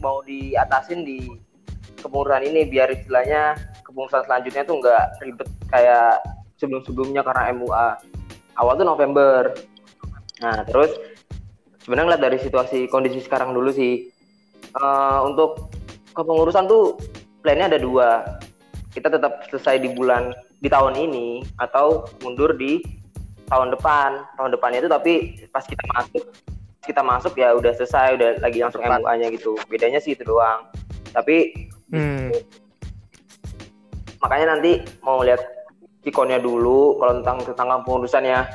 Speaker 3: mau diatasin di kepengurusan ini biar istilahnya kepengurusan selanjutnya tuh nggak ribet kayak sebelum-sebelumnya karena MUA awal tuh November. Nah terus sebenarnya ngeliat dari situasi kondisi sekarang dulu sih uh, untuk kepengurusan tuh plannya ada dua. Kita tetap selesai di bulan di tahun ini atau mundur di tahun depan. Tahun depannya itu tapi pas kita masuk kita masuk ya udah selesai udah lagi langsung MUA-nya gitu. Bedanya sih itu doang. Tapi
Speaker 1: Hmm.
Speaker 3: makanya nanti mau lihat ikonnya dulu kalau tentang tentang pengurusannya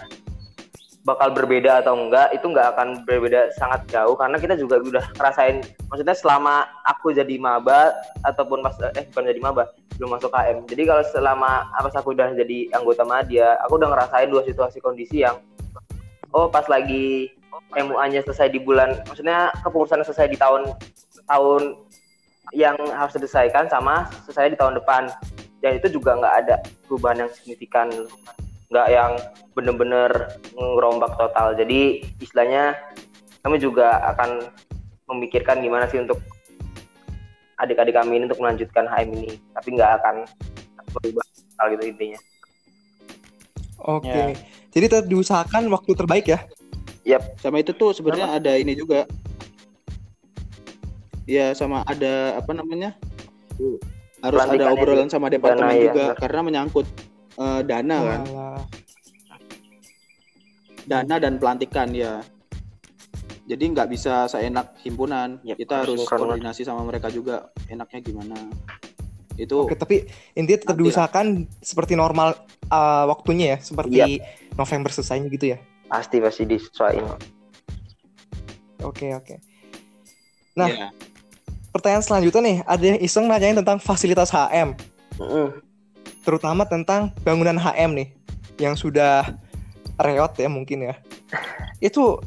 Speaker 3: bakal berbeda atau enggak itu enggak akan berbeda sangat jauh karena kita juga udah ngerasain maksudnya selama aku jadi maba ataupun pas eh bukan jadi maba belum masuk KM jadi kalau selama pas aku udah jadi anggota media aku udah ngerasain dua situasi kondisi yang oh pas lagi MUA-nya selesai di bulan maksudnya kepengurusannya selesai di tahun tahun yang harus diselesaikan sama selesai di tahun depan dan itu juga nggak ada perubahan yang signifikan nggak yang bener-bener ngerombak total jadi istilahnya kami juga akan memikirkan gimana sih untuk adik-adik kami ini untuk melanjutkan HM ini tapi nggak akan berubah hal gitu intinya
Speaker 1: Oke.
Speaker 2: Ya.
Speaker 1: Jadi tetap diusahakan waktu terbaik ya.
Speaker 3: Yap,
Speaker 2: Sama itu tuh sebenarnya ada ini juga. Ya sama ada apa namanya? Harus ada
Speaker 3: Pelantikannya
Speaker 2: obrolan sama departemen
Speaker 3: Dana, ya,
Speaker 2: juga
Speaker 3: benar.
Speaker 2: karena menyangkut eh, dana kan, dana dan pelantikan ya. Jadi nggak bisa seenak himpunan.
Speaker 3: Ya,
Speaker 2: Kita
Speaker 3: harus sinkron,
Speaker 2: koordinasi sama mereka juga. Enaknya gimana? Itu
Speaker 1: Oke, tapi intinya tetap
Speaker 2: lah.
Speaker 1: diusahakan seperti normal uh, waktunya ya, seperti
Speaker 3: Iya.
Speaker 1: November selesainya gitu ya.
Speaker 3: Pasti pasti disesuaikan
Speaker 1: Oke, oke. Nah,
Speaker 2: ya.
Speaker 1: pertanyaan selanjutnya nih, ada yang iseng nanyain tentang fasilitas HM,
Speaker 3: Mm-mm.
Speaker 1: terutama tentang bangunan HM nih, yang sudah reot ya mungkin ya. Itu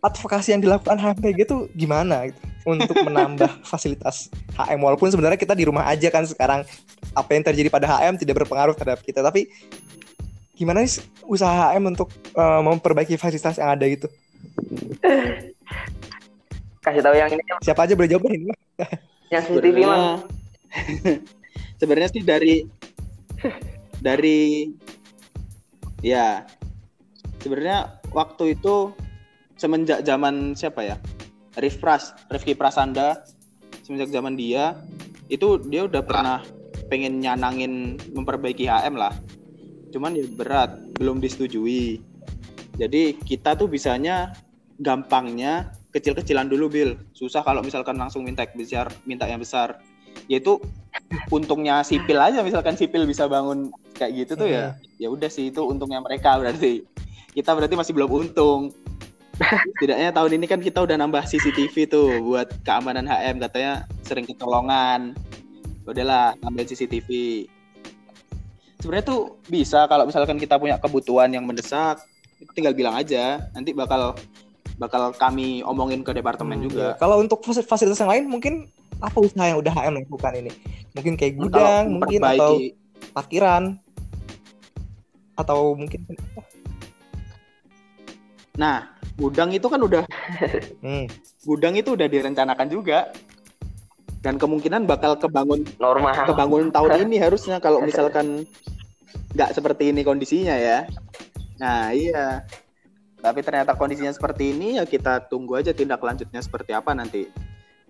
Speaker 1: advokasi yang dilakukan HMPG itu gimana gitu, untuk menambah fasilitas HM walaupun sebenarnya kita di rumah aja kan sekarang apa yang terjadi pada HM tidak berpengaruh terhadap kita tapi gimana sih usaha HM untuk uh, memperbaiki fasilitas yang ada gitu?
Speaker 3: Kasih tahu yang ini.
Speaker 1: Siapa aja boleh jawab ini?
Speaker 3: Yang CCTV mah.
Speaker 2: Sebenarnya sebenarnya sih dari dari ya sebenarnya waktu itu semenjak zaman siapa ya? Rif Pras Rifki Prasanda semenjak zaman dia itu dia udah pernah pengen nyanangin memperbaiki HM lah cuman ya berat belum disetujui. Jadi kita tuh bisanya gampangnya kecil-kecilan dulu Bill susah kalau misalkan langsung minta yang besar minta yang besar. Yaitu untungnya sipil aja misalkan sipil bisa bangun kayak gitu tuh ya ya udah sih itu untungnya mereka berarti. Kita berarti masih belum untung. Setidaknya tahun ini kan kita udah nambah CCTV tuh buat keamanan HM katanya sering ketolongan udahlah tambahin CCTV sebenarnya tuh bisa kalau misalkan kita punya kebutuhan yang mendesak tinggal bilang aja. Nanti bakal bakal kami omongin ke departemen
Speaker 1: Hmm,
Speaker 2: juga.
Speaker 1: iya. Kalau untuk fasil- fasilitas yang lain mungkin apa usaha yang udah HM lakukan ini? Mungkin kayak
Speaker 2: Kalau
Speaker 1: gudang, mungkin atau parkiran atau mungkin
Speaker 2: nah gudang itu kan udah
Speaker 1: hmm,
Speaker 2: gudang itu udah direncanakan juga dan kemungkinan bakal kebangun
Speaker 3: normal.
Speaker 2: kebangun tahun ini harusnya kalau misalkan nggak seperti ini kondisinya ya. Nah iya. Tapi ternyata kondisinya seperti ini ya kita tunggu aja tindak lanjutnya seperti apa nanti.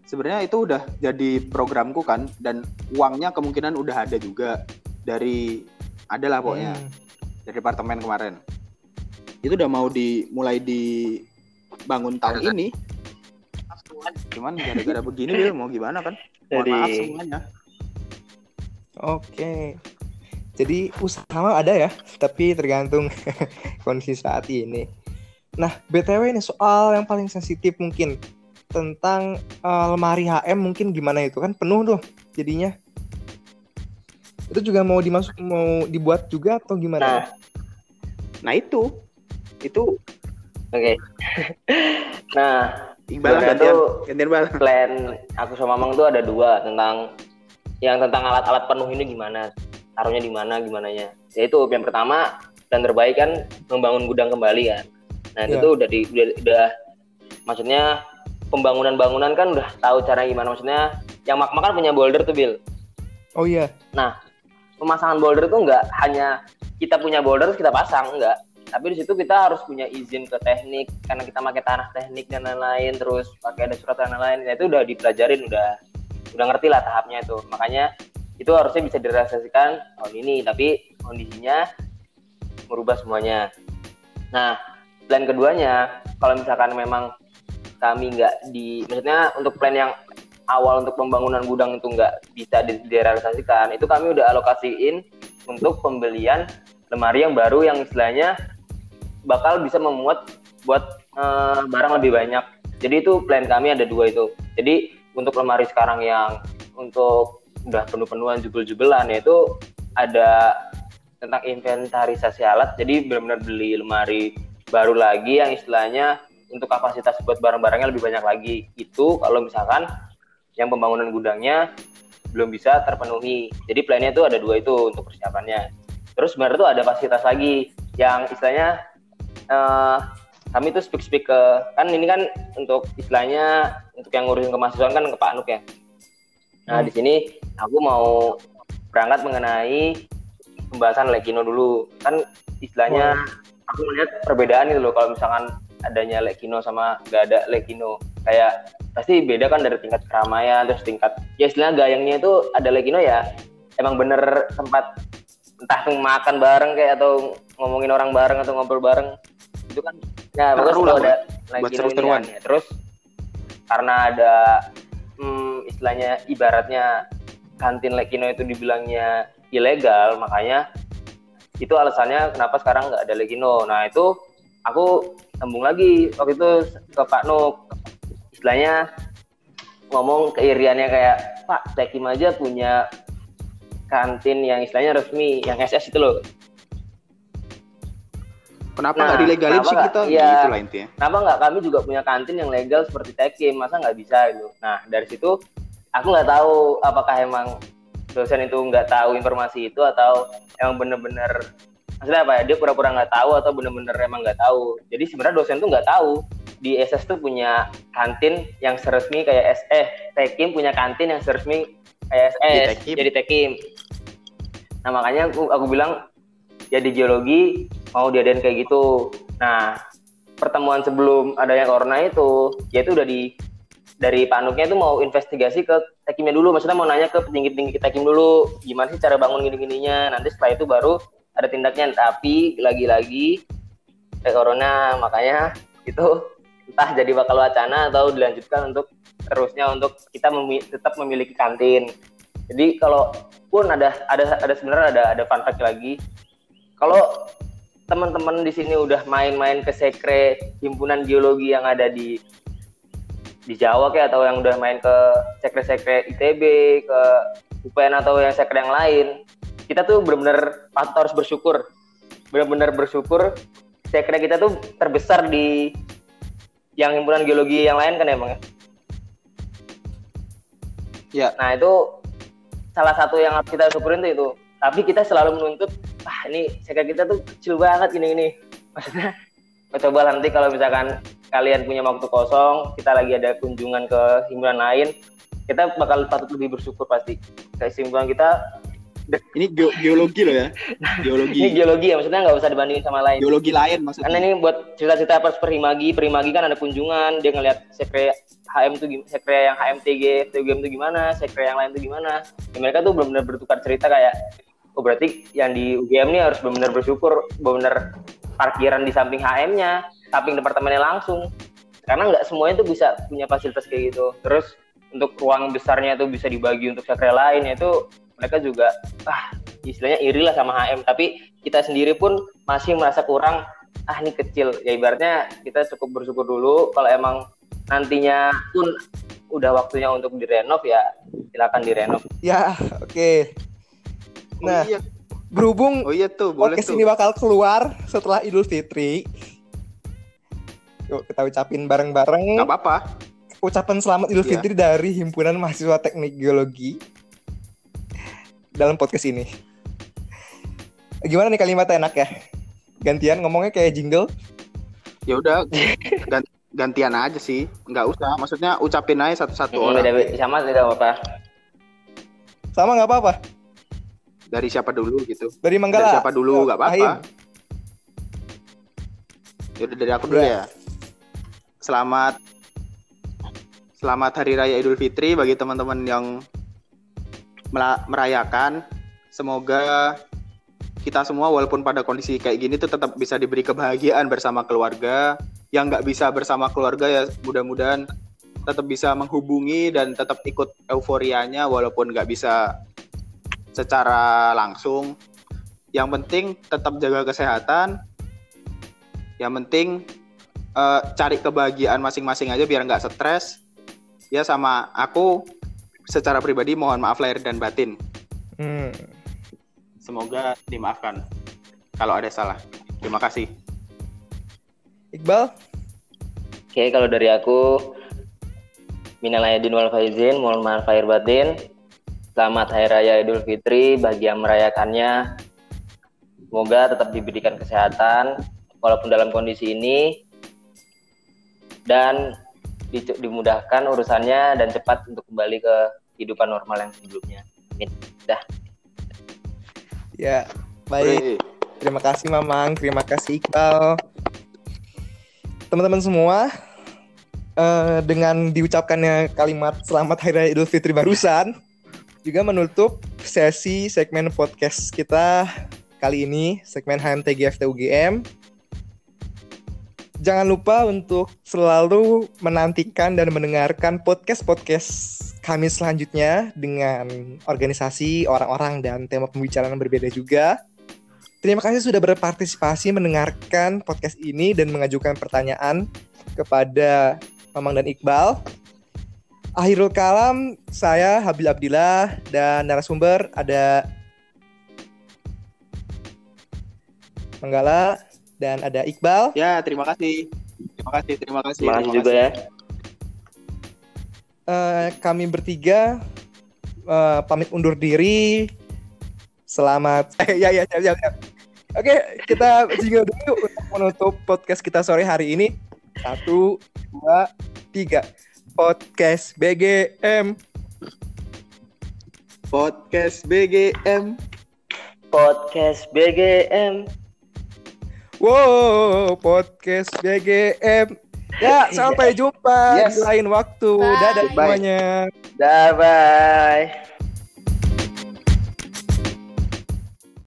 Speaker 2: Sebenarnya itu udah jadi programku kan dan uangnya kemungkinan udah ada juga dari adalah pokoknya
Speaker 1: hmm.
Speaker 2: dari departemen kemarin. Itu udah mau dimulai dibangun tahun ini cuman gara-gara begini Bil, mau gimana kan mohon
Speaker 3: Jadi-
Speaker 2: maaf semuanya
Speaker 1: Oke. Jadi usaha ada ya, tapi tergantung kondisi saat ini. Nah, BTW ini soal yang paling sensitif mungkin tentang eh, lemari HM mungkin gimana itu kan penuh tuh jadinya. Itu juga mau dimasuk mau dibuat juga atau
Speaker 3: nah
Speaker 1: gimana?
Speaker 2: nah itu itu
Speaker 3: oke nah
Speaker 2: Iqbal gantian. gantian bal
Speaker 3: plan aku sama Mamang tuh ada dua tentang yang tentang alat-alat penuh ini gimana taruhnya di mana gimana ya itu yang pertama dan terbaik kan membangun gudang kembali kan. Nah itu
Speaker 1: Iya.
Speaker 3: tuh udah di udah, udah maksudnya pembangunan bangunan kan udah tahu cara gimana. Maksudnya yang makma kan punya boulder tuh Bil.
Speaker 1: Oh iya.
Speaker 3: pemasangan boulder tuh nggak hanya kita punya boulder terus kita pasang enggak tapi di situ kita harus punya izin ke teknik karena kita pakai tanah teknik dan lain-lain terus pakai ada surat dan lain-lain. Nah, itu udah dipelajarin udah udah ngerti lah tahapnya itu. Makanya itu harusnya bisa direalisasikan tahun ini tapi kondisinya merubah semuanya. Nah plan keduanya kalau misalkan memang kami nggak di maksudnya untuk plan yang awal untuk pembangunan gudang itu nggak bisa direalisasikan itu kami udah alokasiin untuk pembelian lemari yang baru yang istilahnya bakal bisa memuat buat uh, barang lebih banyak. Jadi itu plan kami ada dua itu. Jadi untuk lemari sekarang yang untuk udah penuh-penuhan jubel-jubelan yaitu ada tentang inventarisasi alat. Jadi benar-benar beli lemari baru lagi yang istilahnya untuk kapasitas buat barang-barangnya lebih banyak lagi. Itu kalau misalkan yang pembangunan gudangnya belum bisa terpenuhi. Jadi plannya itu ada dua itu untuk persiapannya. Terus sebenarnya itu ada fasilitas lagi yang istilahnya uh, kami tuh speak speak ke kan ini kan untuk istilahnya untuk yang ngurusin kemahasiswaan kan ke Pak Nuk ya nah hmm. di sini aku mau berangkat mengenai pembahasan Lekino dulu kan istilahnya oh. aku melihat perbedaan itu loh kalau misalkan adanya Lekino sama gak ada Lekino kayak pasti beda kan dari tingkat keramaian terus tingkat ya istilahnya gayangnya itu ada Lekino ya emang bener tempat entah makan bareng kayak atau ngomongin orang bareng atau ngobrol bareng itu kan ya bagus kalau ada ini kan ya. terus karena ada hmm, istilahnya ibaratnya kantin Lekino itu dibilangnya ilegal makanya itu alasannya kenapa sekarang nggak ada Lekino. Nah itu aku sambung lagi waktu itu ke Pak Nuk istilahnya ngomong keiriannya kayak Pak Tekim aja punya kantin yang istilahnya resmi yang SS itu loh
Speaker 2: Kenapa nggak nah, dilegalin sih kita
Speaker 3: ya, gitu lah intinya. Kenapa nggak? Kami juga punya kantin yang legal seperti Tekim, masa nggak bisa itu? Nah dari situ aku nggak tahu apakah emang dosen itu nggak tahu informasi itu atau emang bener-bener maksudnya apa ya? Dia pura-pura nggak tahu atau bener-bener emang nggak tahu. Jadi sebenarnya dosen tuh nggak tahu. Di SS tuh punya kantin yang seresmi kayak SE Tekim punya kantin yang seresmi kayak SS jadi Tekim nah makanya aku, aku bilang ya di geologi mau diadain kayak gitu. Nah pertemuan sebelum adanya corona itu ya itu udah di dari panuknya itu mau investigasi ke Tekimnya dulu. Maksudnya mau nanya ke petinggi-petinggi Tekim dulu gimana sih cara bangun gini-gininya. Nanti setelah itu baru ada tindaknya tapi lagi-lagi kayak corona makanya itu entah jadi bakal wacana atau dilanjutkan untuk terusnya untuk kita memi tetap memiliki kantin. Jadi kalau pun ada ada ada sebenarnya ada ada fun fact lagi. Kalau teman-teman di sini udah main-main ke sekre himpunan geologi yang ada di di Jawa kayak atau yang udah main ke sekre-sekre ITB ke UPN atau yang sekre yang lain. Kita tuh benar-benar harus bersyukur. Benar-benar bersyukur kira kita tuh terbesar di yang himpunan geologi yang lain kan emang ya?
Speaker 2: Ya.
Speaker 3: Nah itu salah satu yang harus kita syukurin tuh itu. Tapi kita selalu menuntut ah ini saya kita tuh kecil banget ini ini maksudnya coba nanti kalau misalkan kalian punya waktu kosong kita lagi ada kunjungan ke himpunan lain kita bakal patut lebih bersyukur pasti kesimpulan kita
Speaker 2: ini ge geologi loh ya. Geologi.
Speaker 3: ini geologi ya, maksudnya nggak usah dibandingin sama lain.
Speaker 2: Geologi lain maksudnya.
Speaker 3: Karena ini buat cerita-cerita pas Perhimagi, Perhimagi kan ada kunjungan, dia ngeliat sekre HM tuh sekre yang HMTG, TUGM tuh gimana, sekre yang lain tuh gimana. Ya, mereka tuh benar-benar bertukar cerita kayak, oh berarti yang di UGM ini harus benar-benar bersyukur, benar-benar parkiran di samping HM-nya, samping departemennya langsung. Karena nggak semuanya tuh bisa punya fasilitas kayak gitu. Terus untuk ruang besarnya tuh bisa dibagi untuk sekre lain, itu mereka juga ah istilahnya iri lah sama HM tapi kita sendiri pun masih merasa kurang ah ini kecil ya ibaratnya kita cukup bersyukur dulu kalau emang nantinya pun udah waktunya untuk direnov ya silakan direnov
Speaker 1: ya oke okay. Nah oh, iya. berhubung
Speaker 2: oh iya tuh boleh
Speaker 1: podcast tuh. ini bakal keluar setelah Idul Fitri yuk kita ucapin bareng-bareng
Speaker 2: Gak apa-apa
Speaker 1: ucapan selamat Idul iya. Fitri dari Himpunan Mahasiswa Teknik Geologi dalam podcast ini. Gimana nih kalimatnya enak ya? Gantian ngomongnya kayak jingle?
Speaker 2: Ya udah, gantian aja sih. Nggak usah, maksudnya ucapin aja satu-satu orang.
Speaker 3: Beda, sama tidak apa-apa.
Speaker 1: Sama nggak apa-apa.
Speaker 2: Dari siapa dulu gitu?
Speaker 1: Dari Manggala.
Speaker 2: Dari siapa dulu nggak apa-apa. Ya udah dari aku dulu ya. ya. Selamat selamat Hari Raya Idul Fitri bagi teman-teman yang merayakan. Semoga kita semua walaupun pada kondisi kayak gini tuh tetap bisa diberi kebahagiaan bersama keluarga. Yang nggak bisa bersama keluarga ya mudah-mudahan tetap bisa menghubungi dan tetap ikut euforianya walaupun nggak bisa secara langsung. Yang penting tetap jaga kesehatan. Yang penting eh, cari kebahagiaan masing-masing aja biar nggak stres. Ya sama aku secara pribadi mohon maaf lahir dan batin.
Speaker 1: Hmm.
Speaker 2: Semoga dimaafkan kalau ada salah. Terima kasih.
Speaker 1: Iqbal,
Speaker 3: Oke, kalau dari aku minal aidin wal faizin, mohon maaf lahir batin. Selamat Hari Raya Idul Fitri bagi yang merayakannya. Semoga tetap diberikan kesehatan walaupun dalam kondisi ini dan di- dimudahkan urusannya dan cepat untuk kembali ke kehidupan normal yang sebelumnya. Amin. Dah.
Speaker 1: ya baik.
Speaker 2: Hore.
Speaker 1: Terima kasih Mamang, terima kasih Iqbal. Teman-teman semua, eh, dengan diucapkannya kalimat Selamat Hari Raya Idul Fitri barusan, juga menutup sesi segmen podcast kita kali ini, segmen HMTG FTUGM. Jangan lupa untuk selalu menantikan dan mendengarkan podcast-podcast kami selanjutnya dengan organisasi, orang-orang, dan tema pembicaraan berbeda juga. Terima kasih sudah berpartisipasi mendengarkan podcast ini dan mengajukan pertanyaan kepada Mamang dan Iqbal. Akhirul kalam, saya Habil Abdillah dan narasumber ada Manggala dan ada Iqbal.
Speaker 2: Ya, terima kasih. Terima kasih, terima kasih.
Speaker 3: Terima kasih juga ya.
Speaker 1: Eh, kami bertiga eh, pamit undur diri. Selamat. Eh, ya, ya, ya, ya, ya. Oke, kita jingle dulu untuk menutup podcast kita sore hari ini. Satu, dua, tiga. Podcast BGM.
Speaker 2: Podcast BGM.
Speaker 3: Podcast BGM.
Speaker 1: Wow, podcast BGM. Ya, sampai jumpa
Speaker 2: Yes.
Speaker 1: di lain waktu.
Speaker 4: Bye.
Speaker 1: Dadah
Speaker 2: Bye.
Speaker 1: semuanya.
Speaker 3: Dah, bye.